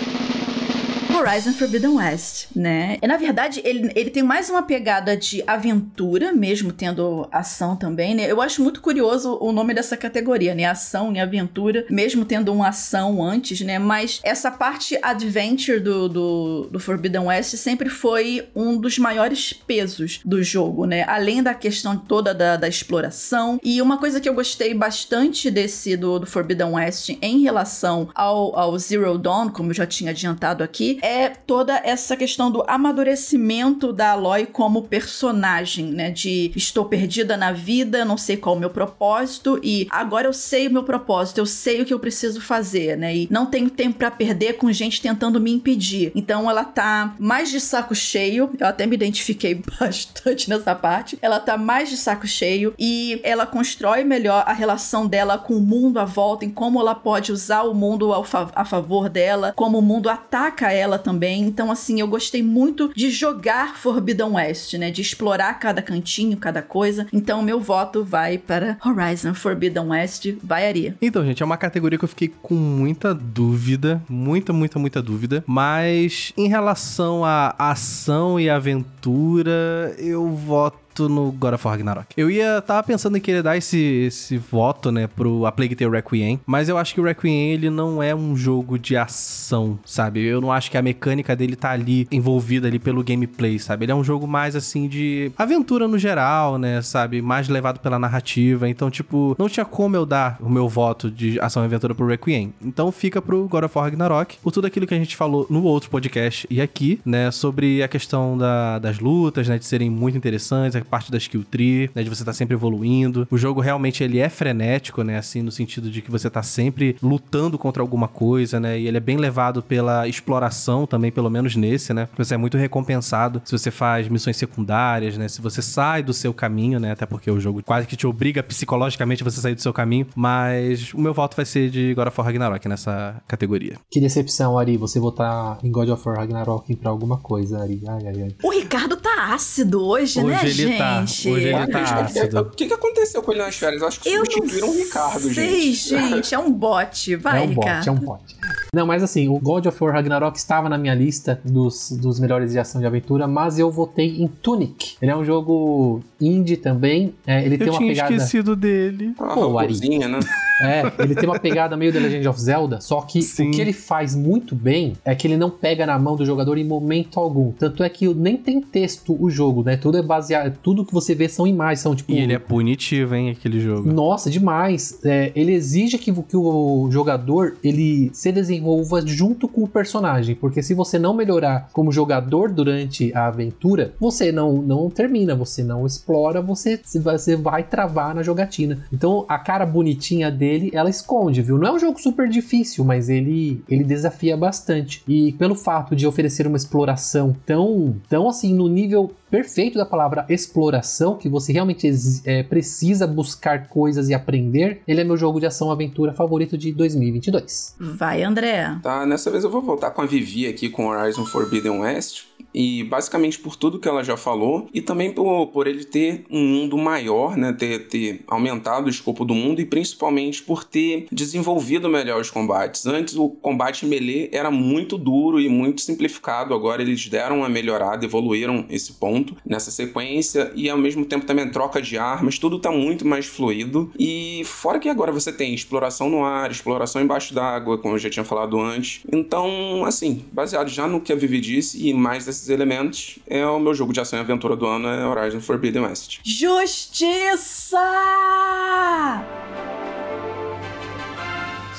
Horizon Forbidden West, né? E, na verdade, ele, ele tem mais uma pegada de aventura, mesmo tendo ação também, né? Eu acho muito curioso o nome dessa categoria, né? Ação e aventura, mesmo tendo uma ação antes, né? Mas essa parte adventure do, do, do Forbidden West sempre foi um dos maiores pesos do jogo, né? Além da questão toda da, da exploração. E uma coisa que eu gostei bastante desse do, do Forbidden West em relação ao, ao Zero Dawn, como eu já tinha adiantado aqui, é toda essa questão do amadurecimento da Aloy como personagem, né? De estou perdida na vida, não sei qual é o meu propósito e agora eu sei o meu propósito, eu sei o que eu preciso fazer, né? E não tenho tempo pra perder com gente tentando me impedir. Então ela tá mais de saco cheio, eu até me identifiquei *laughs* bastante nessa parte. Ela tá mais de saco cheio e ela constrói melhor a relação dela com o mundo à volta, em como ela pode usar o mundo a favor dela, como o mundo ataca ela também. Então, assim, eu gostei muito de jogar Forbidden West, né? De explorar cada cantinho, cada coisa. Então, meu voto vai para Horizon Forbidden West. Vai, Ari. Então, gente, é uma categoria que eu fiquei com muita dúvida, muita, muita, muita dúvida. Mas em relação à ação e aventura, eu voto no God of War Ragnarok. Eu ia tava pensando em querer dar esse, esse voto, né, pro A Plague Tale Requiem, mas eu acho que o Requiem ele não é um jogo de ação, sabe? Eu não acho que a mecânica dele tá ali envolvida ali pelo gameplay, sabe? Ele é um jogo mais assim de aventura no geral, né, sabe? Mais levado pela narrativa. Então, tipo, não tinha como eu dar o meu voto de ação e aventura pro Requiem. Então fica pro God of War Ragnarok, por tudo aquilo que a gente falou no outro podcast e aqui, né, sobre a questão da- das lutas, né, de serem muito interessantes, parte da skill tree, né, de você estar sempre evoluindo. O jogo realmente ele é frenético, né, assim, no sentido de que você tá sempre lutando contra alguma coisa, né, e ele é bem levado pela exploração também, pelo menos nesse, né, você é muito recompensado se você faz missões secundárias, né, se você sai do seu caminho, né, até porque o jogo quase que te obriga psicologicamente a você sair do seu caminho, mas o meu voto vai ser de God of War Ragnarok nessa categoria. Que decepção, Ari, você votar em God of War Ragnarok pra alguma coisa, Ari. Ai, ai, ai. O Ricardo tá ácido hoje, né, Hoje ele gente. tá. Hoje ele tá ácido. O que, que aconteceu com ele nas férias? Eu acho que Eu substituíram o Ricardo, sei, gente. gente. É um bot. Vai, *laughs* é um Ricardo. bot, é um bot. Não, mas assim, o God of War Ragnarok estava na minha lista dos, dos melhores de ação de aventura, mas eu votei em Tunic. Ele é um jogo indie também. é, ele tem Eu uma tinha pegada. esquecido dele. Uma Pô, Ari. né? É, ele tem uma pegada meio The Legend of Zelda, só que Sim. o que ele faz muito bem é que ele não pega na mão do jogador em momento algum. Tanto é que nem tem texto o jogo, né? Tudo é baseado, tudo que você vê são imagens, são tipo E ele é punitivo, hein, aquele jogo. Nossa, demais. É, ele exige que, que o jogador ele se desenvolva junto com o personagem, porque se você não melhorar como jogador durante a aventura, você não, não termina, você não explora, você, você vai travar na jogatina. Então a cara bonitinha dele, ela esconde, viu? Não é um jogo super difícil, mas ele, ele desafia bastante. E pelo fato de oferecer uma exploração tão, tão assim, no nível perfeito da palavra exploração, que você realmente é, precisa buscar coisas e aprender, ele é meu jogo de ação-aventura favorito de 2022. Vai, André. Tá, nessa vez eu vou voltar com a Vivi aqui com Horizon Forbidden West. E basicamente por tudo que ela já falou, e também por, por ele ter um mundo maior, né? Ter, ter aumentado o escopo do mundo, e principalmente por ter desenvolvido melhor os combates. Antes o combate melee era muito duro e muito simplificado, agora eles deram uma melhorada, evoluíram esse ponto nessa sequência, e ao mesmo tempo também troca de armas, tudo tá muito mais fluido. E fora que agora você tem exploração no ar, exploração embaixo d'água, como eu já tinha falado antes. Então, assim, baseado já no que a Vivi disse e mais desses elementos, é o meu jogo de ação e aventura do ano, é Horizon Forbidden West. Justiça!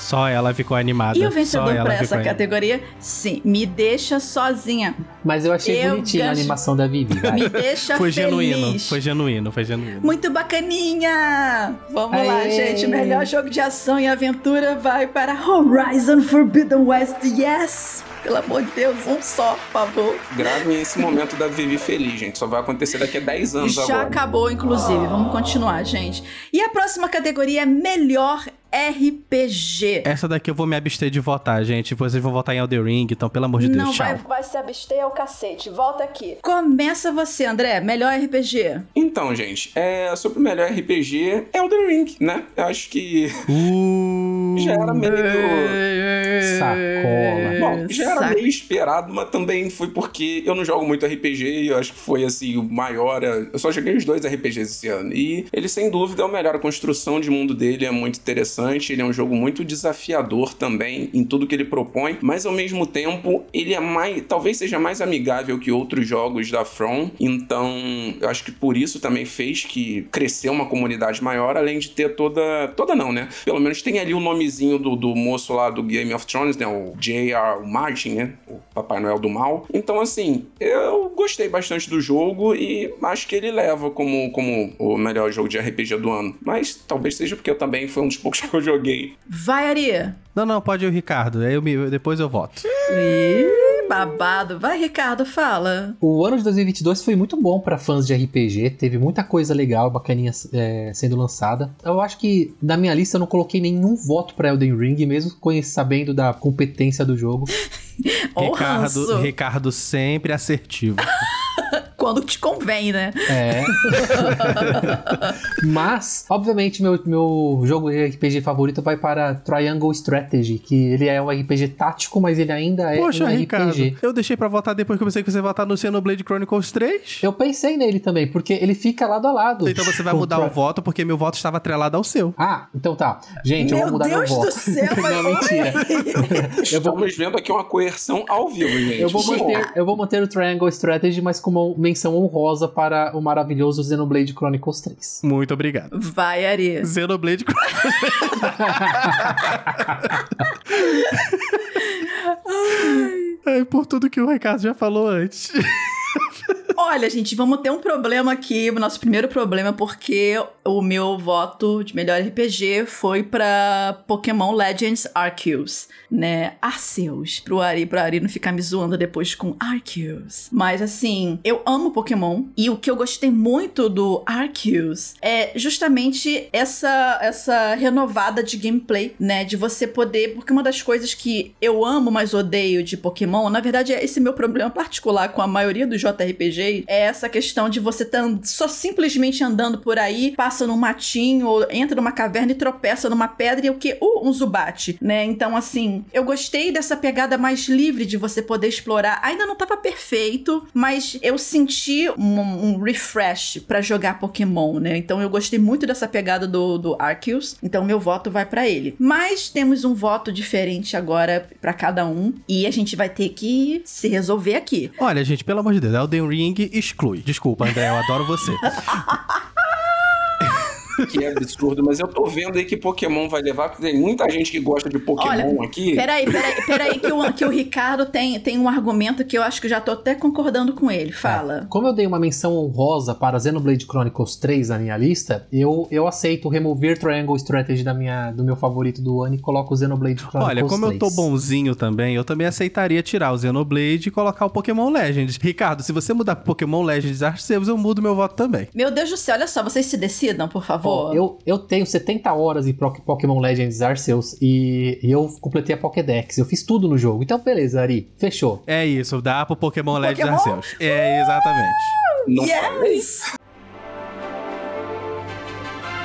Só ela ficou animada. E o Só vencedor ela pra essa animada. categoria, sim, me deixa sozinha. Mas eu achei Eu bonitinha a gosto- animação da Vivi. vai. *laughs* Me deixa Foi feliz. genuíno, foi genuíno, foi genuíno. Muito bacaninha! Vamos lá, Aê! gente. Melhor jogo de ação e aventura vai para Horizon Forbidden West. Yes! Pelo amor de Deus, um só, por favor. Gravem esse momento da Vivi feliz, gente. Só vai acontecer daqui a 10 anos Já agora. acabou, inclusive. Vamos continuar, gente. E a próxima categoria é Melhor RPG. Essa daqui eu vou me abster de votar, gente. Vocês vão votar em Elden Ring, então pelo amor de Deus, Não tchau. vai, vai se abster ao cacete. Volta aqui. Começa você, André. Melhor RPG. Então, gente, é, sobre o melhor RPG, é Elden Ring, né? Eu acho que Uh, já era meio... Sacola. Bom, já era Saco. meio esperado, mas também foi porque eu não jogo muito RPG e eu acho que foi assim o maior. é, Eu só joguei os dois RPGs esse ano. E ele, sem dúvida, é o melhor. A construção de mundo dele é muito interessante. Ele é um jogo muito desafiador também em tudo que ele propõe, mas ao mesmo tempo ele é mais. talvez seja mais amigável que outros jogos da From. Então, eu acho que por isso também fez que cresceu uma comunidade maior, além de ter toda. toda não, né? Pelo menos tem ali o nomezinho do, do moço lá do Game of Thrones, né? O J.R. Martin, né? O Papai Noel do Mal. Então, assim, eu gostei bastante do jogo e acho que ele leva como, como o melhor jogo de RPG do ano. Mas talvez seja porque eu também foi um dos poucos *laughs* que eu joguei. Vai, Ari. Não, não, pode ir o Ricardo. Aí eu me- depois eu voto. Ih, babado. Vai, Ricardo, fala. O ano de 2022 foi muito bom pra fãs de RPG, teve muita coisa legal, bacaninha é, sendo lançada. Eu acho que na minha lista eu não coloquei nenhum voto pra Elden Ring, mesmo sabendo da competência do jogo. *laughs* Ricardo. Ricardo sempre assertivo. *laughs* Quando te convém, né? É. *laughs* Mas, obviamente, meu, meu jogo de RPG favorito vai para Triangle Strategy, que ele é um RPG tático, mas ele ainda é Poxa, um Ricardo, RPG. eu deixei pra votar depois que eu pensei que você ia votar no Xenoblade Chronicles 3. Eu pensei nele também, porque ele fica lado a lado. Então você vai mudar o voto porque meu voto estava atrelado ao seu. Ah, então tá. Gente, eu Meu vou mudar Deus meu do voto. céu, *laughs* mas Não, mentira. Eu vou, Estamos vendo aqui uma coerção ao vivo, gente. eu, vou manter, eu vou manter o Triangle Strategy, mas com uma menção honrosa para o maravilhoso Xenoblade Chronicles 3. Muito obrigado. Vai, Ari. Xenoblade Chronicles. *laughs* Ai, por tudo que o Ricardo já falou antes. Olha, gente, vamos ter um problema aqui, o nosso primeiro problema, porque o meu voto de melhor RPG foi pra Pokémon Legends Arceus, né? Arceus, pro Ari, pro Ari não ficar me zoando depois com Arceus. Mas assim, eu amo Pokémon e o que eu gostei muito do Arceus é justamente essa essa renovada de gameplay, né? De você poder, porque uma das coisas que eu amo, mas odeio de Pokémon, na verdade é esse meu problema particular com a maioria dos JRPG é essa questão de você tá só simplesmente andando por aí, passa num matinho, ou entra numa caverna e tropeça numa pedra e o que? Uh, um Zubat, né? Então, assim, eu gostei dessa pegada mais livre de você poder explorar. Ainda não tava perfeito, mas eu senti um, um refresh para jogar Pokémon, né? Então eu gostei muito dessa pegada do, do Arceus. Então meu voto vai para ele. Mas temos um voto diferente agora para cada um e a gente vai ter que se resolver aqui. Olha, gente, pelo amor de Deus, Elden Ring exclui. Desculpa, André, eu adoro você. *laughs* Que absurdo, mas eu tô vendo aí que Pokémon vai levar, porque tem muita gente que gosta de Pokémon Olha, aqui. Peraí, peraí, peraí, que o, que o Ricardo tem, tem um argumento que eu acho que já tô até concordando com ele. Fala. Como eu dei uma menção honrosa para Xenoblade Chronicles 3 na minha lista, eu, eu aceito remover Triangle Strategy da minha, do meu favorito do ano e coloco o Xenoblade Chronicles Olha, como 3. eu tô bonzinho também, eu também aceitaria tirar o Xenoblade e colocar o Pokémon Legends. Ricardo, se você mudar pro Pokémon Legends Arceus, eu mudo meu voto também. Meu Deus do céu, olha só, vocês se decidam, por favor. Ó, eu, eu tenho 70 horas em Pokémon Legends Arceus e, e eu completei a Pokédex. Eu fiz tudo no jogo. Então, beleza, Ari. Fechou. É isso, dá pro Pokémon Legends Pokémon? Arceus. É, exatamente. Falei. yes!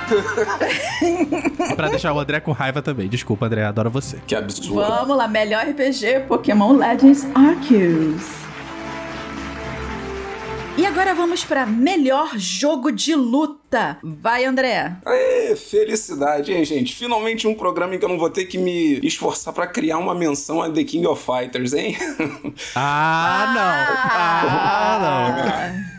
*laughs* pra deixar o André com raiva também. Desculpa, André, adoro você. Que absurdo. Vamos lá, melhor RPG Pokémon Legends Arceus. E agora vamos para melhor jogo de luta. Vai, André. Aê, felicidade, hein, gente? Finalmente um programa em que eu não vou ter que me esforçar pra criar uma menção a The King of Fighters, hein? *laughs* Ah, não. Ah, não.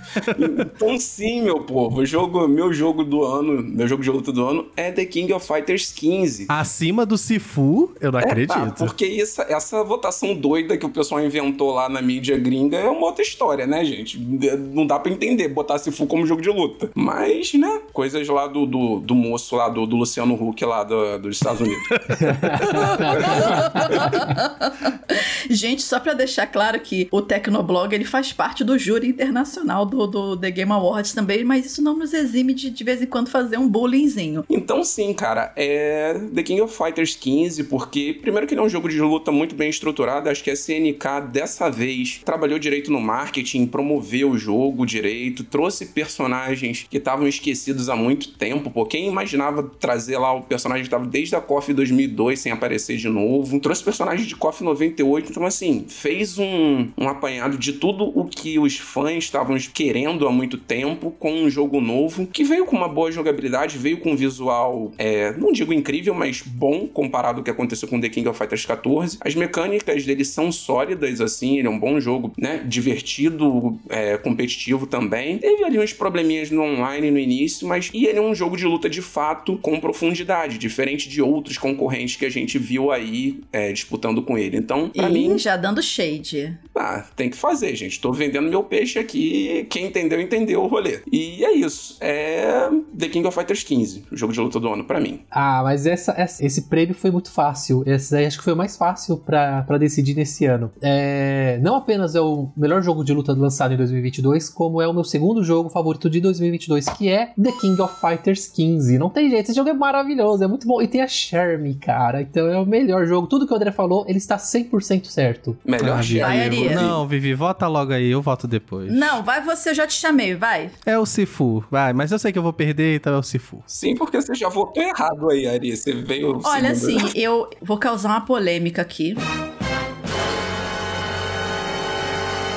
Então sim, meu povo, jogo, meu jogo do ano, meu jogo de luta do ano é The King of Fighters 15. Acima do Sifu, eu não É, tá, acredito. porque essa, essa votação doida que o pessoal inventou lá na mídia gringa é uma outra história, né, gente? Não dá pra entender botar Sifu como jogo de luta. Mas, né, coisas lá do, do, do moço lá, do, do Luciano Huck lá do- dos Estados Unidos. *laughs* Gente, só pra deixar claro que o Tecnoblog ele faz parte do júri internacional do, do The Game Awards também, mas isso não nos exime de de vez em quando fazer um bullyingzinho. Então, sim, cara, é The King of Fighters 15, porque, primeiro, que ele é um jogo de luta muito bem estruturado. Acho que a CNK, dessa vez, trabalhou direito no marketing, promoveu o jogo direito, trouxe personagens que estavam esquecidos há muito tempo. Pô, quem imaginava trazer lá o personagem que estava desde a KOF 2002 sem aparecer de novo? Trouxe personagens de KOF 98. Então, assim, fez um, um apanhado de tudo o que os fãs estavam querendo há muito tempo com um jogo novo que veio com uma boa jogabilidade, veio com um visual, é, não digo incrível, mas bom comparado ao que aconteceu com The King of Fighters 14. As mecânicas dele são sólidas, assim, ele é um bom jogo, né? Divertido, é, competitivo também. Teve ali uns probleminhas no online no início, mas e ele é um jogo de luta de fato com profundidade, diferente de outros concorrentes que a gente viu aí é, disputando com ele. Então, pra e mim, já dando shade. ah, tem que fazer, gente. Tô vendendo meu peixe aqui. Quem entendeu, entendeu o rolê. E é isso. É The King of Fighters 15, o jogo de luta do ano pra mim. Ah, mas essa, essa- esse prêmio foi muito fácil. Esse aí acho que foi o mais fácil pra pra decidir nesse ano. É, não apenas é o melhor jogo de luta lançado em 2022, como é o meu segundo jogo favorito de 2022, que é The King of Fighters 15. Não tem jeito, esse jogo é maravilhoso, é muito bom. E tem a Shermie, cara. Então é o melhor jogo. Tudo que o André falou, ele está 100% certo. Melhor Ah. Não, Vivi, vota logo aí, eu voto depois. Não, vai você, eu já te chamei, vai. É o Sifu, vai, mas eu sei que eu vou perder, então é o Sifu. Sim, porque você já votou errado aí, Ari. Você veio. Olha, assim, eu vou causar uma polêmica aqui.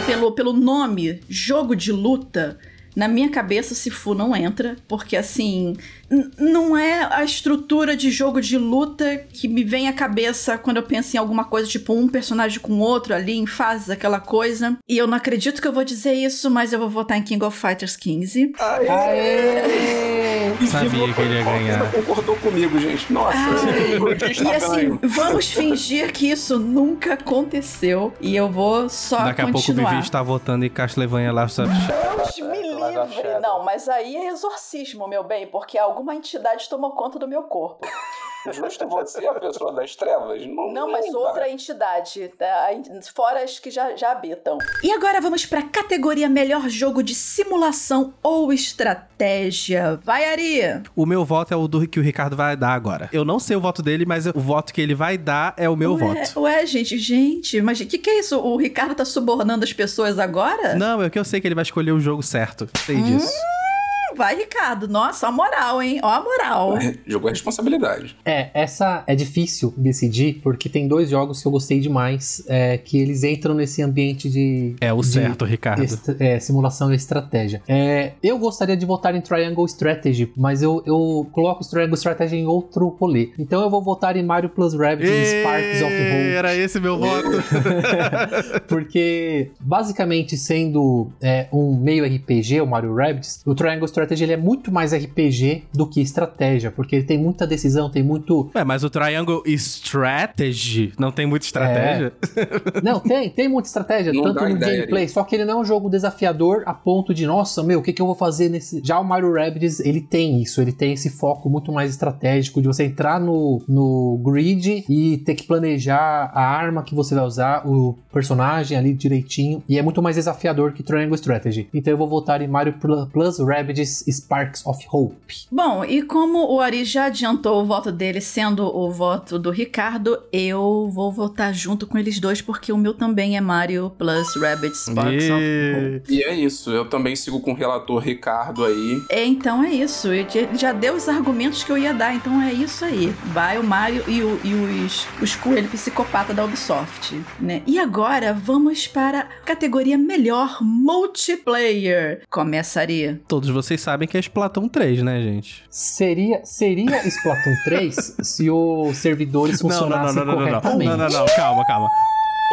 Pelo, pelo nome, jogo de luta, na minha cabeça, Sifu não entra, porque assim, não é a estrutura de jogo de luta que me vem à cabeça quando eu penso em alguma coisa, tipo um personagem com outro ali, em fases, aquela coisa. E eu não acredito que eu vou dizer isso, mas eu vou votar em King of Fighters 15. Aê! Aê! Sabia que ele ia ganhar. concordou comigo, gente. Nossa, E assim, vamos fingir que isso nunca aconteceu. E eu vou só Daqui a pouco o continuar. Vivi está votando em Castlevania Last of Us. Deus me livre. Shadow. Não, mas aí é exorcismo, meu bem, porque alguma entidade tomou conta do meu corpo. Justo você, a pessoa das trevas? Não, Não, mas dá. outra entidade, tá? fora as que já, já habitam. E agora vamos pra categoria melhor jogo de simulação ou estratégia. Vai, Ari! O meu voto é o do que o Ricardo vai dar agora. Eu não sei o voto dele, mas o voto que ele vai dar é o meu ué, voto. Ué, gente, gente, mas o que, que é isso? O Ricardo tá subornando as pessoas agora? Não, é que eu sei que ele vai escolher o jogo certo. Sei Hum? Vai, Ricardo. Nossa, a moral, hein? Ó a moral. É, Jogo é responsabilidade. É, essa é difícil decidir, porque tem dois jogos que eu gostei demais, é, que eles entram nesse ambiente de. É o de certo, Ricardo. est- é, simulação e estratégia. É, eu gostaria de votar em Triangle Strategy, mas eu, eu coloco o Triangle Strategy em outro rolê. Então eu vou votar em Mario Plus Rabbids e Sparks of Hope. Era esse meu voto. *laughs* Porque, basicamente, sendo é, um meio RPG, o Mario Rabbids, o Triangle Strategy ele é muito mais RPG do que estratégia, porque ele tem muita decisão, tem muito. Ué, mas o Triangle Strategy não tem muita estratégia? Não, tem, tem muita estratégia, Não tanto no ideia, gameplay, Ari. só que ele não é um jogo desafiador a ponto de, nossa, meu, o que, que eu vou fazer nesse. Já o Mario Rabbids, ele tem isso, ele tem esse foco muito mais estratégico de você entrar no, no grid e ter que planejar a arma que você vai usar, o personagem ali direitinho, e é muito mais desafiador que Triangle Strategy. Então eu vou votar em Mario Pl- Plus Rabbids Sparks of Hope. Bom, e como o Ari já adiantou o voto dele sendo o voto do Ricardo, eu vou votar junto com eles dois, porque o meu também é Mario plus Rabbit Sparks of Hope. E... E é isso, eu também sigo com o relator Ricardo aí. É, então é isso. Ele já- já deu os argumentos que eu ia dar, então é isso aí. Vai o Mario e, o- e os, os coelhos psicopata da Ubisoft, né? E agora vamos para a categoria melhor multiplayer. Começaria. Todos vocês sabem que é Splatoon 3, né, gente? Seria, seria *laughs* Splatoon 3 se os servidores Não, não, não, funcionassem não, não, não, não, corretamente? não, não, não, calma, calma.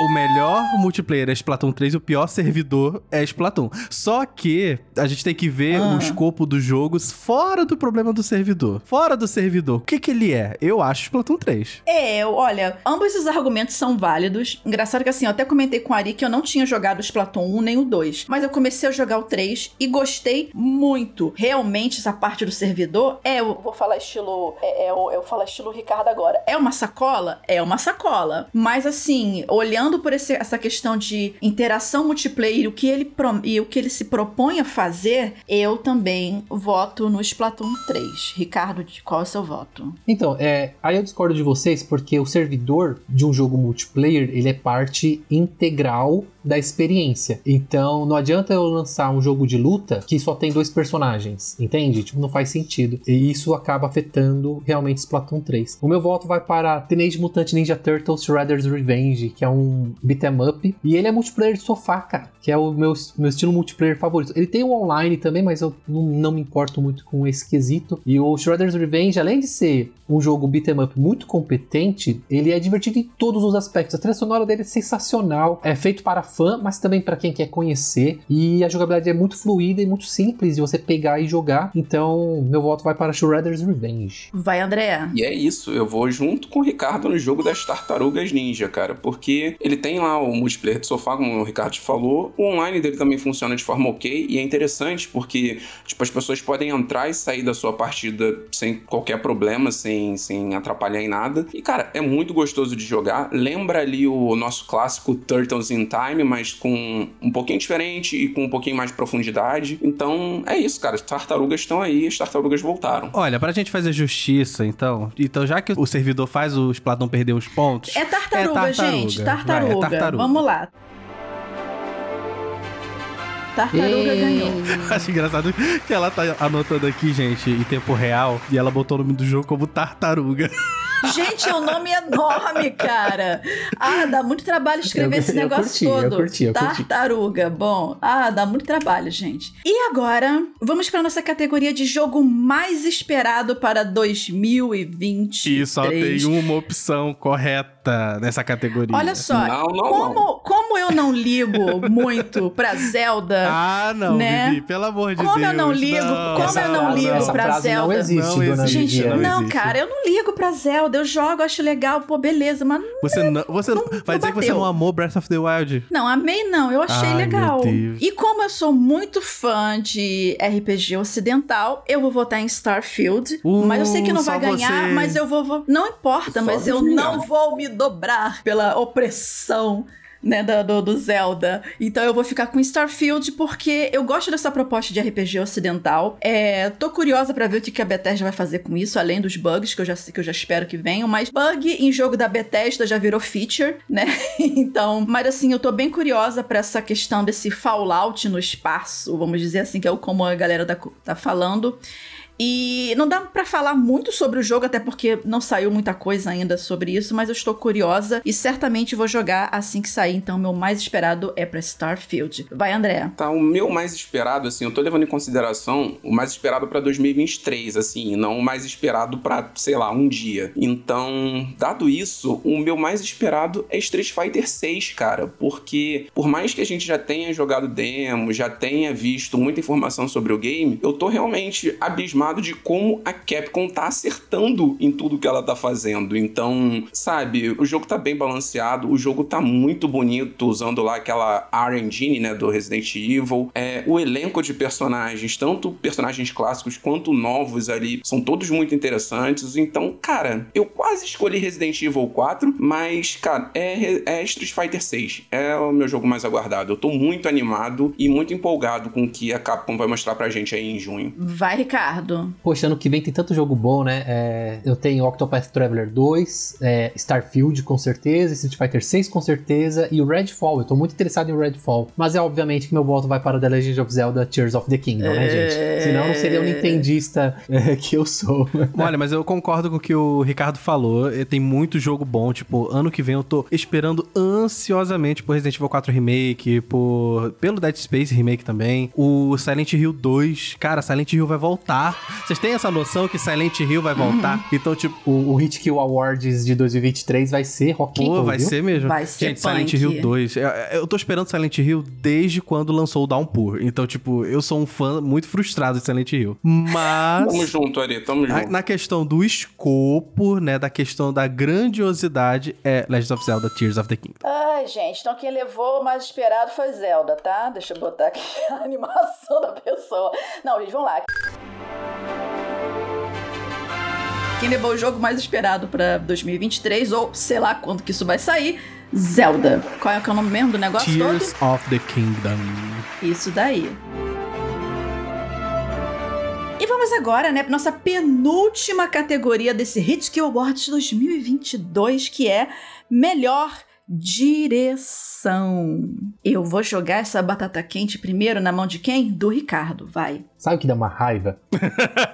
O melhor multiplayer é Splatoon 3 e o pior servidor é Splatoon. Só que a gente tem que ver Ah. o escopo dos jogos fora do problema do servidor. Fora do servidor. O que que ele é? Eu acho Splatoon 3. É, olha, ambos esses argumentos são válidos. Engraçado que assim, eu até comentei com a Ari que eu não tinha jogado o Splatoon 1 nem o 2. Mas eu comecei a jogar o 3 e gostei muito. Realmente, essa parte do servidor é, eu vou falar estilo. É, é, eu, eu falar estilo Ricardo agora. É uma sacola? É uma sacola. Mas assim, olhando por esse- essa questão de interação multiplayer o que ele pro- e o que ele se propõe a fazer, eu também voto no Splatoon 3. Ricardo, qual é o seu voto? Então, é, aí eu discordo de vocês porque o servidor de um jogo multiplayer ele é parte integral da experiência. Então, não adianta eu lançar um jogo de luta que só tem dois personagens, entende? Tipo, não faz sentido. E isso acaba afetando realmente Splatoon 3. O meu voto vai para Teenage Mutant Ninja Turtles Shredder's Revenge, que é um beat'em up, e ele é multiplayer de sofá, cara, que é o meu, meu estilo multiplayer favorito. Ele tem o online também, mas eu não, não me importo muito com esse quesito. E o Shredder's Revenge, além de ser um jogo beat'em up muito competente, ele é divertido em todos os aspectos. A trilha sonora dele é sensacional, é feito para fã, mas também para quem quer conhecer. E a jogabilidade é muito fluida e muito simples de você pegar e jogar. Então, meu voto vai para Shredder's Revenge. Vai, André. E é isso, eu vou junto com o Ricardo no jogo das Tartarugas Ninja, cara, porque ele tem lá o multiplayer de sofá, como o Ricardo falou, o online dele também funciona de forma ok, e é interessante porque, tipo, as pessoas podem entrar e sair da sua partida sem qualquer problema, sem, sem atrapalhar em nada. E, cara, é muito gostoso de jogar, lembra ali o nosso clássico Turtles in Time, mas com um pouquinho diferente e com um pouquinho mais de profundidade. Então, é isso, cara, as tartarugas estão aí, as tartarugas voltaram. Olha, pra gente fazer justiça, então. Então, já que o servidor faz o Splatoon perder os pontos. É tartaruga, É tartaruga. gente. Vai, é Tartaruga. tartaruga. Vamos lá. Tartaruga Ei. ganhou. *laughs* Acho engraçado que ela tá anotando aqui, gente, em tempo real, e ela botou o nome do jogo como Tartaruga. *laughs* Gente, é um nome enorme, cara. Ah, dá muito trabalho escrever Eu- esse eu negócio curti, eu todo. curti, eu curti. Tartaruga. Bom, ah, dá muito trabalho, gente. E agora, vamos para nossa categoria de jogo mais esperado para 2023. E só tem uma opção correta nessa categoria. Olha só, Não, não, como, como eu não ligo muito pra Zelda, Ah, não, Né? Vivi, pelo amor de Como Deus. eu não ligo, como Essa eu não frase- ligo essa pra frase Zelda? Não existe, Não existe, Gente, Viviane. não, existe. cara, eu não ligo pra Zelda. Eu jogo, acho legal, pô, beleza, mas Você não, você não, vai dizer que você bateu. não amou Breath of the Wild? não, amei não, eu achei Ai, legal. meu Deus. E como eu sou muito fã de RPG ocidental, eu vou votar em Starfield. Uh, mas eu sei que não vai ganhar, você. mas eu vou. vou- Não importa, Só mas eu não vou me dobrar pela opressão. Né, do, do Zelda. Então eu vou ficar com Starfield porque eu gosto dessa proposta de RPG ocidental. É, tô curiosa pra ver o que a Bethesda vai fazer com isso, além dos bugs que eu já que eu já espero que venham. Mas bug em jogo da Bethesda já virou feature, *laughs* né? Então, mas assim, eu tô bem curiosa pra essa questão desse Fallout no espaço, vamos dizer assim, que é como a galera tá, tá falando. E não dá pra falar muito sobre o jogo, até porque não saiu muita coisa ainda sobre isso, mas eu estou curiosa e certamente vou jogar assim que sair. Então, meu mais esperado é pra Starfield. Vai, André. Tá, o meu mais esperado, assim, eu tô levando em consideração o mais esperado pra 2023, assim, não o mais esperado pra, sei lá, um dia. Então, dado isso, o meu mais esperado é Street Fighter 6, cara, porque por mais que a gente já tenha jogado demo, já tenha visto muita informação sobre o game, eu tô realmente abismado de como a Capcom tá acertando em tudo que ela tá fazendo. Então, sabe, o jogo tá bem balanceado, o jogo tá muito bonito, usando lá aquela R Engine, né, do Resident Evil. É, o elenco de personagens, tanto personagens clássicos quanto novos ali, são todos muito interessantes. Então, cara, eu quase escolhi Resident Evil 4, mas, cara, é, é Street Fighter 6. É o meu jogo mais aguardado. Eu tô muito animado e muito empolgado com o que a Capcom vai mostrar pra gente aí em junho. Vai, Ricardo. Poxa, ano que vem tem tanto jogo bom, né? É, eu tenho Octopath Traveler 2, é, Starfield com certeza, Street Fighter 6 com certeza e o Redfall. Eu tô muito interessado em Redfall. Mas é obviamente que meu voto vai para The Legend of Zelda Tears of the Kingdom, né, gente? Senão não seria o nintendista é, que eu sou. *laughs* Olha, mas eu concordo com o que o Ricardo falou. Tem muito jogo bom. Tipo, ano que vem eu tô esperando ansiosamente por Resident Evil 4 Remake, por pelo Dead Space Remake também. O Silent Hill 2. Cara, Silent Hill vai voltar. Vocês têm essa noção que Silent Hill vai voltar? Então, tipo, O, o Hit Kill Awards de 2023 vai ser Rock Pô, vai viu? ser mesmo. Vai ser Gente, Silent punk. Hill 2. Eu, eu tô esperando Silent Hill desde quando lançou o Downpour. Então, tipo, eu sou um fã muito frustrado de Silent Hill. Mas. Tamo junto, Ari, tamo junto. Na questão do escopo, né, da questão da grandiosidade, é Legend of Zelda Tears of the Kingdom. Ai, gente, então quem levou o mais esperado foi Zelda, tá? Deixa eu botar aqui *laughs* a animação da pessoa. Não, gente, vamos lá. Quem levou o jogo mais esperado pra 2023, ou sei lá quando que isso vai sair, Zelda. Qual é, que é o nome mesmo do negócio Tears of the Kingdom. todo? Isso daí. E vamos agora, né, pra nossa penúltima categoria desse Hit Awards 2022, que é Melhor Direção. Eu vou jogar essa batata quente primeiro na mão de quem? Do Ricardo, vai. Sabe o que dá uma raiva? *laughs*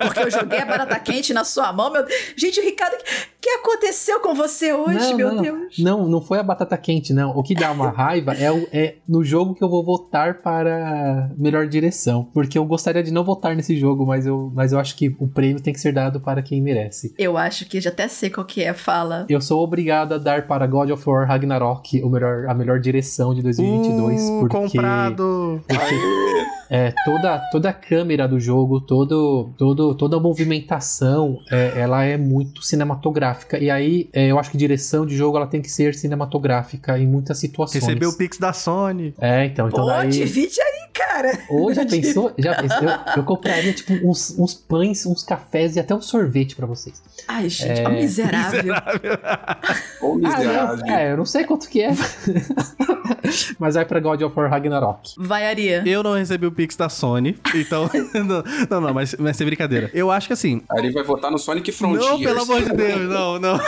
Porque eu joguei a batata quente na sua mão, meu Gente, Ricardo, o que aconteceu com você hoje, não, meu não, Deus? Não, não foi a batata quente, não. O que dá uma *laughs* raiva é, o- é no jogo que eu vou votar para melhor direção. Porque eu gostaria de não votar nesse jogo, mas eu, mas eu acho que o prêmio tem que ser dado para quem merece. Eu acho que já até sei qual que é, fala. Eu sou obrigado a dar para God of War Ragnarok o melhor, a melhor direção de 2022. Uh, porque comprado. É, toda, toda a câmera do jogo, todo, todo, toda a movimentação, é, ela é muito cinematográfica. E aí, é, eu acho que direção de jogo ela tem que ser cinematográfica em muitas situações. Recebeu o Pix da Sony. É, então, então Pô, daí. divide aí, cara. Ou já *laughs* pensou? Já pensou? Eu, eu compraria, tipo, uns, uns pães, uns cafés e até um sorvete pra vocês. Ai, gente, É. ó, miserável. Ô, *laughs* Ah, miserável. não, é, eu não sei quanto que é. *laughs* Mas vai pra God of War Ragnarok. Vai, Aria. Eu não recebi o Pix da Sony, então. *laughs* não, não, não, mas, mas sem brincadeira. Eu acho que assim. Ari vai votar no Sonic Frontiers. Não, pelo amor de Deus, *laughs* não, não.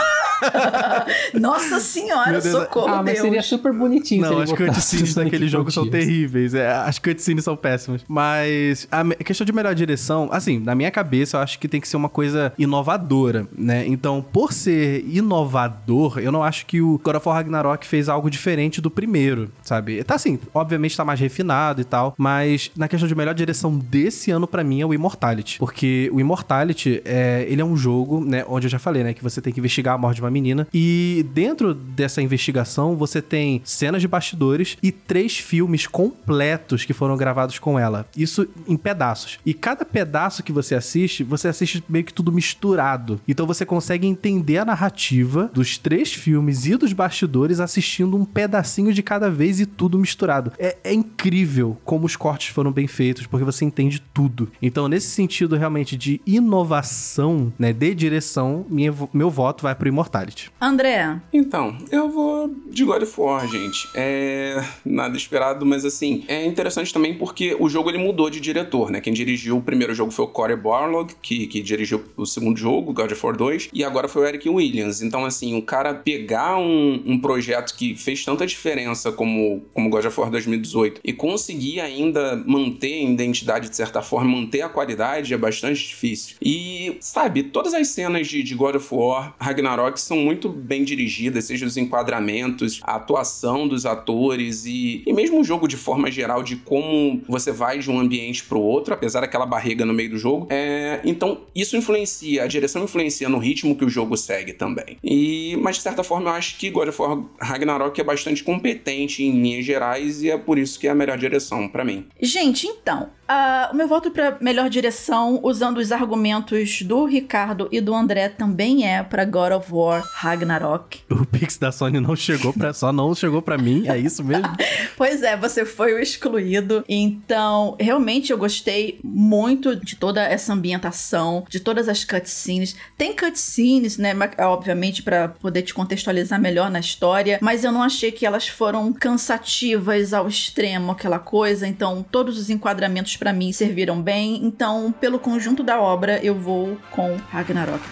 Nossa senhora, Meu Deus, socorro, ah, mas Deus. seria super bonitinho se Não, ele as cutscenes daquele jogo são terríveis. É, as cutscenes são péssimas. Mas a questão de melhor direção, assim, na minha cabeça, eu acho que tem que ser uma coisa inovadora, né? Então, por ser inovador, eu não acho que o God of War Ragnarok fez algo diferente do primeiro, sabe? Tá assim, obviamente tá mais refinado e tal, mas na questão de melhor direção desse ano, pra mim, é o Immortality. Porque o Immortality, é, ele é um jogo, né, onde eu já falei, né, que você tem que investigar a morte de uma menina. E dentro dessa investigação, você tem cenas de bastidores e três filmes completos que foram gravados com ela. Isso em pedaços. E cada pedaço que você assiste, você assiste meio que tudo misturado. Então você consegue entender a narrativa dos três filmes e dos bastidores assistindo um pedacinho de cada vez e tudo misturado. É, é incrível como os cortes foram bem feitos, porque você entende tudo. Então, nesse sentido, realmente, de inovação, né, de direção, minha, meu voto vai pro Immortality. André, Então, eu vou de God of War, gente. É nada esperado, mas assim, é interessante também porque o jogo ele mudou de diretor, né? Quem dirigiu o primeiro jogo foi o Corey Barlog, que, que dirigiu o segundo jogo, God of War 2, e agora foi o Eric Williams. Então, assim, o cara pegar um, um projeto que fez tanta diferença como, como God of War 2018 e conseguir ainda manter a identidade de certa forma, manter a qualidade é bastante difícil. E, sabe, todas as cenas de, de God of War Ragnarok são muito bem dirigidas, seja os enquadramentos, a atuação dos atores e, e mesmo o jogo de forma geral, de como você vai de um ambiente pro outro, apesar daquela barriga no meio do jogo. É, então, isso influencia, a direção influencia no ritmo que o jogo segue também. E, mas de certa forma, eu acho que God of War Ragnarok é bastante competente em linhas gerais e é por isso que é a melhor direção para mim. gente, então, ah, o meu voto pra melhor direção, usando os argumentos do Ricardo e do André, também é pra God of War Ragnarok. O Pix da Sony não chegou pra. Só não chegou pra mim, é isso mesmo? *laughs* Pois é, você foi o excluído. Então, realmente eu gostei muito de toda essa ambientação, de todas as cutscenes. Tem cutscenes, né, obviamente pra poder te contextualizar melhor na história, mas eu não achei que elas foram cansativas ao extremo, aquela coisa. Então, todos os enquadramentos pra mim serviram bem. Então, pelo conjunto da obra, eu vou com Ragnarok.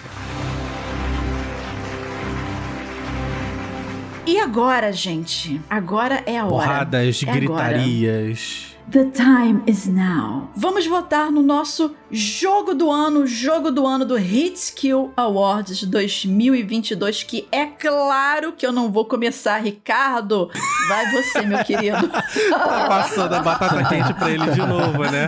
E agora, gente? Agora é a hora. Porradas, É agora. The time is now. Vamos votar no nosso jogo do ano, jogo do ano do Hitskill Awards 2022, que é claro que eu não vou começar, Ricardo. Vai você, meu querido. *laughs* Tá passando a batata quente pra ele de novo, né?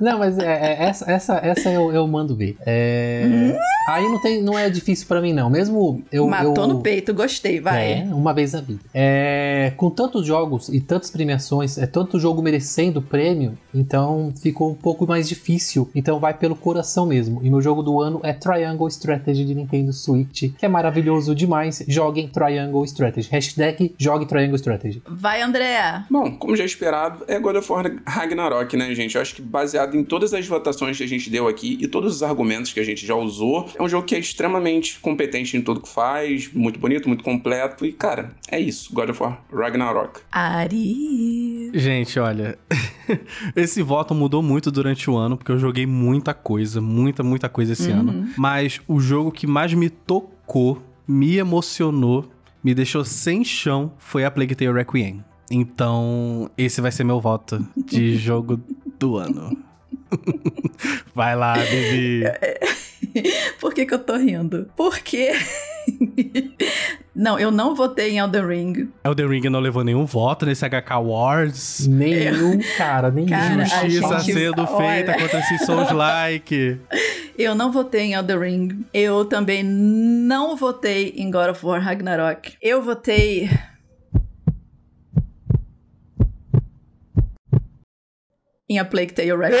Não, mas é, é, essa, essa, essa eu, eu mando ver. É, Aí não, tem, não é difícil pra mim, não. Mesmo eu. Matou eu, no peito, gostei, vai. É, uma vez na vida. É, com tantos jogos e tantas premiações, é tanto jogo merecendo prêmio, então ficou um pouco mais difícil. Então vai pelo coração mesmo. E meu jogo do ano é Triangle Strategy de Nintendo Switch, que é maravilhoso demais. Joguem Triangle Strategy. Hashtag jogue Triangle Strategy. Vai, André. Bom, como já esperado, é God of War Ragnarok, né, gente? Eu acho que baseado em todas as votações que a gente deu aqui e todos os argumentos que a gente já usou, é um jogo que é extremamente competente em tudo que faz, muito bonito, muito completo. E, cara, é isso. God of War Ragnarok. Ari. Gente, olha, *laughs* esse voto mudou muito durante o ano, porque eu joguei muita coisa, muita, muita coisa esse ano. Mas o jogo que mais me tocou, me emocionou, me deixou sem chão foi a Plague Tale Requiem. Então, esse vai ser meu voto de *laughs* jogo do ano. *laughs* Vai lá, Vivi. Por que, que eu tô rindo? Porque. *laughs* não, eu não votei em Elden Ring. Elden Ring não levou nenhum voto nesse HK Awards. Nenhum, cara, nenhum. Cara, a Justiça gente- sendo olha. feita contra esse Souls-like. Eu não votei em Elden Ring. Eu também não votei em God of War Ragnarok. Eu votei. Em A Plague Tale Requiem.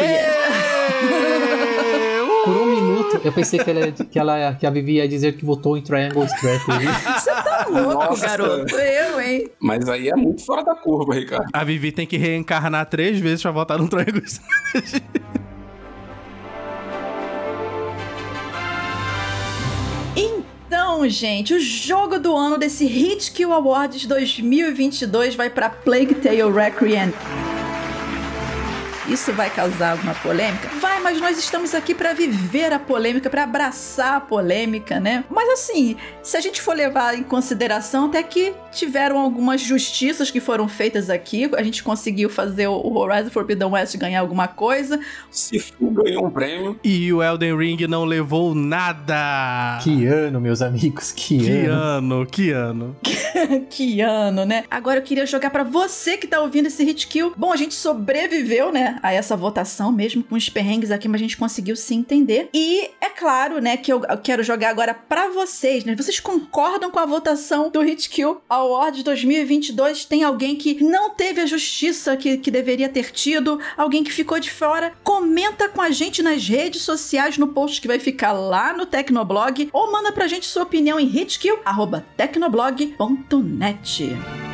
Eu pensei que, ela, que, ela, que a Vivi ia dizer que votou em Triangle Strategy. Você tá louco, Nossa. garoto. Eu, hein? Mas aí é muito fora da curva, Ricardo. A Vivi tem que reencarnar três vezes pra voltar no Triangle Então, gente, o jogo do ano desse Hit Kill Awards 2022 vai pra Plague Tale Requiem. Isso vai causar alguma polêmica? Vai, mas nós estamos aqui pra viver a polêmica, pra abraçar a polêmica, né? Mas assim, se a gente for levar em consideração, até que tiveram algumas justiças que foram feitas aqui. A gente conseguiu fazer o Horizon Forbidden West ganhar alguma coisa. Sifu ganhou um prêmio. E o Elden Ring não levou nada. que ano, meus amigos, que, Que ano. ano, que ano. *laughs* que ano, né? Agora eu queria jogar pra você que tá ouvindo esse hit kill. Bom, a gente sobreviveu, né? A essa votação, mesmo com os perrengues aqui, mas a gente conseguiu se entender. E é claro, né, que eu quero jogar agora para vocês, né? Vocês concordam com a votação do Hit Kill Award 2022? Tem alguém que não teve a justiça que, que deveria ter tido? Alguém que ficou de fora? Comenta com a gente nas redes sociais no post que vai ficar lá no Tecnoblog ou manda pra gente sua opinião em hitkill@tecnoblog.net.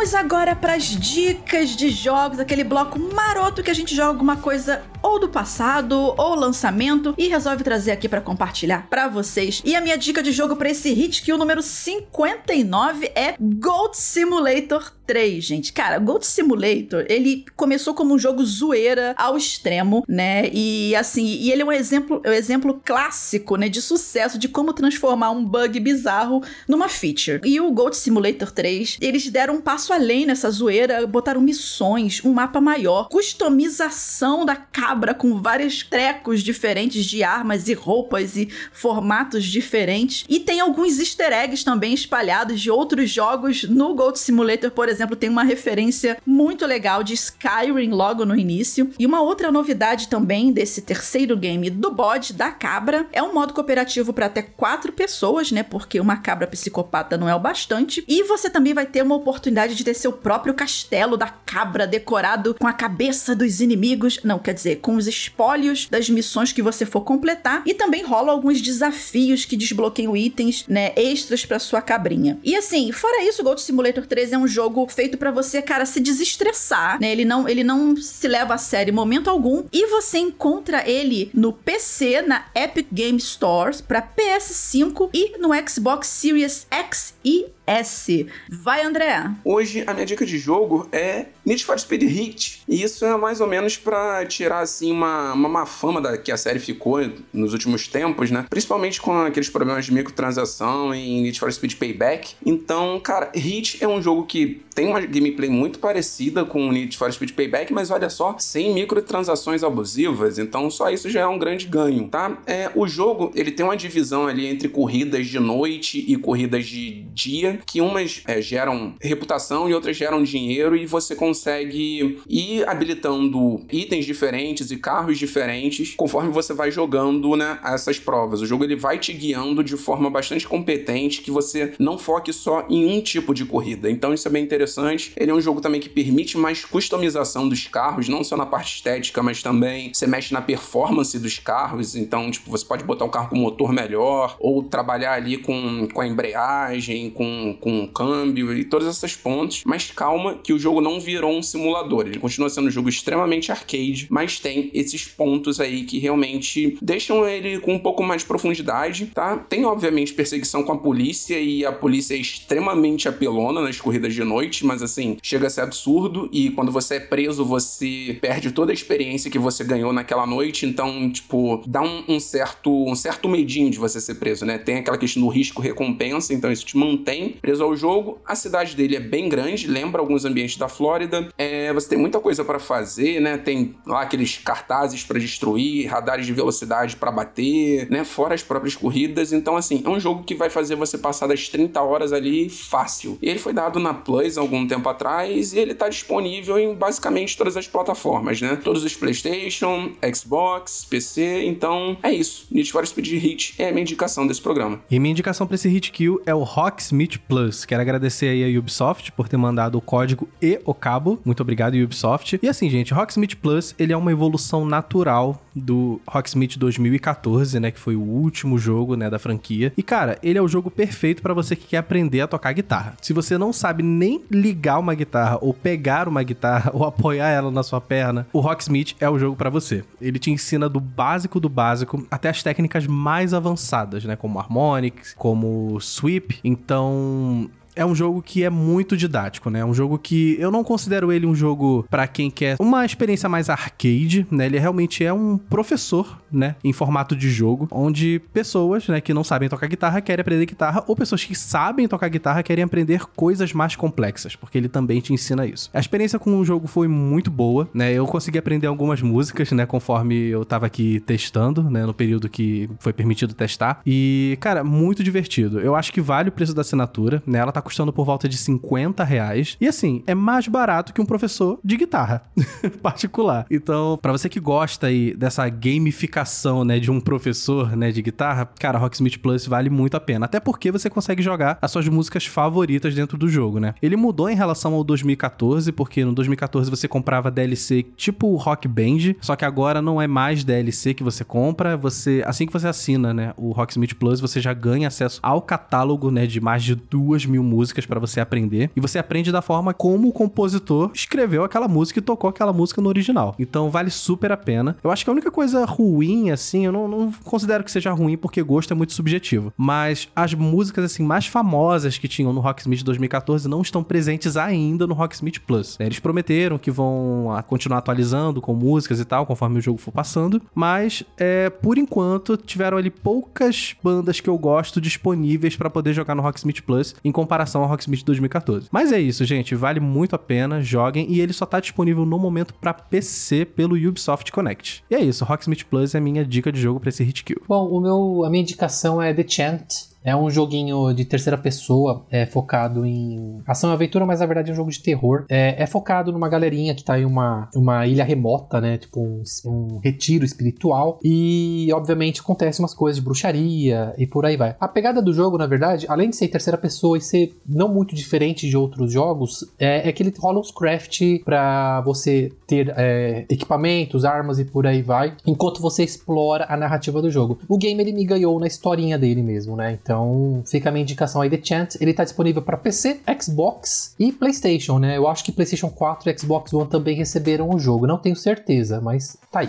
vamos agora para as dicas de jogos, aquele bloco maroto que a gente joga alguma coisa ou do passado ou lançamento e resolve trazer aqui para compartilhar para vocês. E a minha dica de jogo para esse hit que o número 59 é Gold Simulator 3, gente. Cara, Gold Simulator, ele começou como um jogo zoeira ao extremo, né? E assim, e ele é um exemplo, é um exemplo clássico, né, de sucesso de como transformar um bug bizarro numa feature. E o Gold Simulator 3, eles deram um passo além nessa zoeira, botaram missões, um mapa maior, customização da cabra com vários trecos diferentes de armas e roupas e formatos diferentes. E tem alguns easter eggs também espalhados de outros jogos no Gold Simulator, por exemplo exemplo, tem uma referência muito legal de Skyrim logo no início. E uma outra novidade também desse terceiro game do bode, da cabra, é um modo cooperativo para até quatro pessoas, né? Porque uma cabra psicopata não é o bastante. E você também vai ter uma oportunidade de ter seu próprio castelo da cabra decorado com a cabeça dos inimigos. Não, quer dizer, com os espólios das missões que você for completar. E também rola alguns desafios que desbloqueiam itens, né? Extras para sua cabrinha. E assim, fora isso, Gold Simulator 3 é um jogo feito para você, cara, se desestressar, né? Ele não, ele não se leva a sério em momento algum. E você encontra ele no PC, na Epic Game Stores, para PS5 e no Xbox Series X e S. Vai, André. Hoje a minha dica de jogo é Need for Speed Heat. E isso é mais ou menos para tirar assim uma, uma má fama da, que a série ficou nos últimos tempos, né? Principalmente com aqueles problemas de microtransação em Need for Speed Payback. Então, cara, Heat é um jogo que tem uma gameplay muito parecida com o Need for Speed Payback, mas olha só, sem microtransações abusivas. Então, só isso já é um grande ganho, tá? É, o jogo, ele tem uma divisão ali entre corridas de noite e corridas de dia que umas é, geram reputação e outras geram dinheiro e você consegue ir habilitando itens diferentes e carros diferentes conforme você vai jogando, né, essas provas. O jogo ele vai te guiando de forma bastante competente que você não foque só em um tipo de corrida. Então isso é bem interessante. Ele é um jogo também que permite mais customização dos carros, não só na parte estética, mas também você mexe na performance dos carros. Então, tipo, você pode botar um carro com motor melhor ou trabalhar ali com, com a embreagem, com com, câmbio e todos esses pontos. Mas calma, que o jogo não virou um simulador. Ele continua sendo um jogo extremamente arcade, mas tem esses pontos aí que realmente deixam ele com um pouco mais de profundidade, tá? Tem, obviamente, perseguição com a polícia e a polícia é extremamente apelona nas corridas de noite, mas assim, chega a ser absurdo e quando você é preso, você perde toda a experiência que você ganhou naquela noite, então, tipo, dá um, um certo, um certo medinho de você ser preso, né? Tem aquela questão do risco-recompensa, então isso te mantém preso ao jogo. A cidade dele é bem grande, lembra alguns ambientes da Flórida. É, você tem muita coisa para fazer, né? Tem lá aqueles cartazes para destruir, radares de velocidade para bater, né? Fora as próprias corridas. Então, assim, é um jogo que vai fazer você passar das 30 horas ali fácil. E ele foi dado na Plus algum tempo atrás e ele tá disponível em basicamente todas as plataformas, né? Todos os PlayStation, Xbox, PC. Então, é isso. Need for Speed Hit é a minha indicação desse programa. E minha indicação para esse Hit Kill é o Rocksmith Plus. Quero agradecer aí a Ubisoft por ter mandado o código e o cabo. Muito obrigado, Ubisoft. E assim, gente, Rocksmith Plus, ele é uma evolução natural do Rocksmith 2014, né, que foi o último jogo, né, da franquia. E cara, ele é o jogo perfeito para você que quer aprender a tocar guitarra. Se você não sabe nem ligar uma guitarra ou pegar uma guitarra *laughs* ou apoiar ela na sua perna, o Rocksmith é o jogo para você. Ele te ensina do básico do básico até as técnicas mais avançadas, né, como harmonics, como sweep. Então, é um jogo que é muito didático, né? É um jogo que eu não considero ele um jogo para quem quer uma experiência mais arcade, né? Ele realmente é um professor, né, em formato de jogo, onde pessoas, né, que não sabem tocar guitarra querem aprender guitarra ou pessoas que sabem tocar guitarra querem aprender coisas mais complexas, porque ele também te ensina isso. A experiência com o jogo foi muito boa, né? Eu consegui aprender algumas músicas, né, conforme eu tava aqui testando, né, no período que foi permitido testar. E, cara, muito divertido. Eu acho que vale o preço da assinatura, né? Ela tá custando por volta de 50 reais. E assim, é mais barato que um professor de guitarra *laughs* particular. Então, para você que gosta aí dessa gamificação, né, de um professor, né, de guitarra, cara, Rocksmith Plus vale muito a pena. Até porque você consegue jogar as suas músicas favoritas dentro do jogo, né? Ele mudou em relação ao 2014, porque no 2014 você comprava DLC tipo Rock Band, só que agora não é mais DLC que você compra, você assim que você assina, né, o Rocksmith Plus, você já ganha acesso ao catálogo, né, de mais de duas mil músicas para você aprender e você aprende da forma como o compositor escreveu aquela música e tocou aquela música no original. Então vale super a pena. Eu acho que a única coisa ruim, assim, eu não, não considero que seja ruim porque gosto é muito subjetivo, mas as músicas assim mais famosas que tinham no Rocksmith 2014 não estão presentes ainda no Rocksmith Plus. Eles prometeram que vão ah, continuar atualizando com músicas e tal conforme o jogo for passando, mas é, por enquanto tiveram ali poucas bandas que eu gosto disponíveis para poder jogar no Rocksmith Plus em comparação ao Rocksmith 2014. Mas é isso, gente, vale muito a pena, joguem e ele só tá disponível no momento para PC pelo Ubisoft Connect. E é isso, Rocksmith Plus é minha dica de jogo para esse hit kill. Bom, o meu, a minha indicação é The Chant, é um joguinho de terceira pessoa, é focado em ação e aventura, mas na verdade é um jogo de terror. É, é focado numa galerinha que tá em uma, uma ilha remota, né? Tipo um, um, retiro espiritual. E obviamente acontece umas coisas de bruxaria e por aí vai. A pegada do jogo, na verdade, além de ser terceira pessoa e ser não muito diferente de outros jogos, é, é que ele rola uns craft para você ter é, equipamentos, armas e por aí vai, enquanto você explora a narrativa do jogo. O game ele me ganhou na historinha dele mesmo, né? Então, então, fica a minha indicação aí, The Chant. Ele tá disponível para PC, Xbox e PlayStation, né? Eu acho que PlayStation 4 e Xbox One também receberam o jogo. Não tenho certeza, mas tá aí.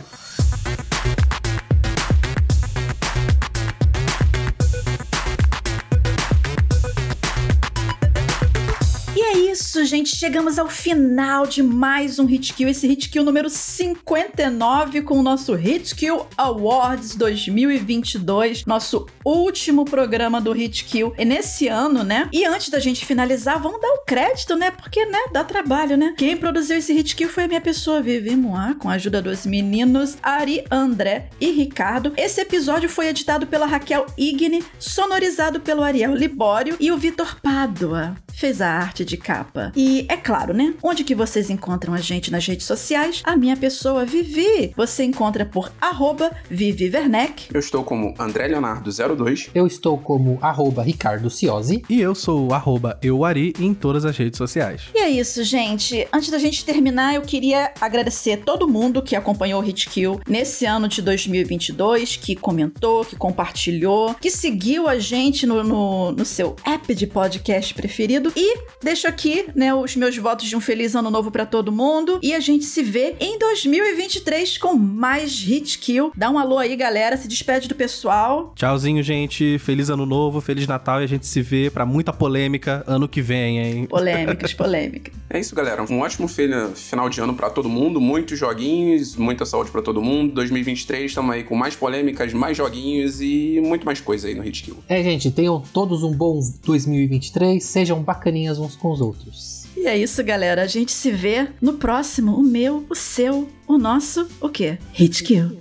Gente, chegamos ao final de mais um Hit Kill, esse Hit Kill número 59 com o nosso Hit Kill Awards 2022, nosso último programa do Hit Kill nesse ano, né? E antes da gente finalizar, vamos dar o crédito, né? Porque, né, dá trabalho, né? Quem produziu esse Hit Kill foi a minha pessoa, Vivi Moá, com a ajuda dos meninos Ari, André e Ricardo. Esse episódio foi editado pela Raquel Igne, sonorizado pelo Ariel Libório e o Vitor Pádua fez a arte de capa. É claro, né? Onde que vocês encontram a gente nas redes sociais? A minha pessoa Vivi. Você encontra por arroba Vivi Werneck. Eu estou como André Leonardo 02. Eu estou como arroba Ricardo Ciosi. E eu sou o arroba Euari em todas as redes sociais. E é isso, gente. Antes da gente terminar, eu queria agradecer todo mundo que acompanhou o Hitkill nesse ano de 2022, que comentou, que compartilhou, que seguiu a gente no, no, no seu app de podcast preferido. E deixo aqui, né, os meus votos de um feliz ano novo para todo mundo. E a gente se vê em 2023 com mais Hit Kill. Dá um alô aí, galera. Se despede do pessoal. Tchauzinho, gente. Feliz ano novo, feliz Natal e a gente se vê para muita polêmica ano que vem, hein? Polêmicas, *laughs* polêmicas. É isso, galera. Um ótimo final de ano para todo mundo. Muitos joguinhos, muita saúde para todo mundo. 2023 estamos aí com mais polêmicas, mais joguinhos e muito mais coisa aí no Hit Kill. É, gente, tenham todos um bom 2023. Sejam bacaninhas uns com os outros. E é isso, galera. A gente se vê no próximo. O meu, o seu, o nosso, o quê? Hit Kill.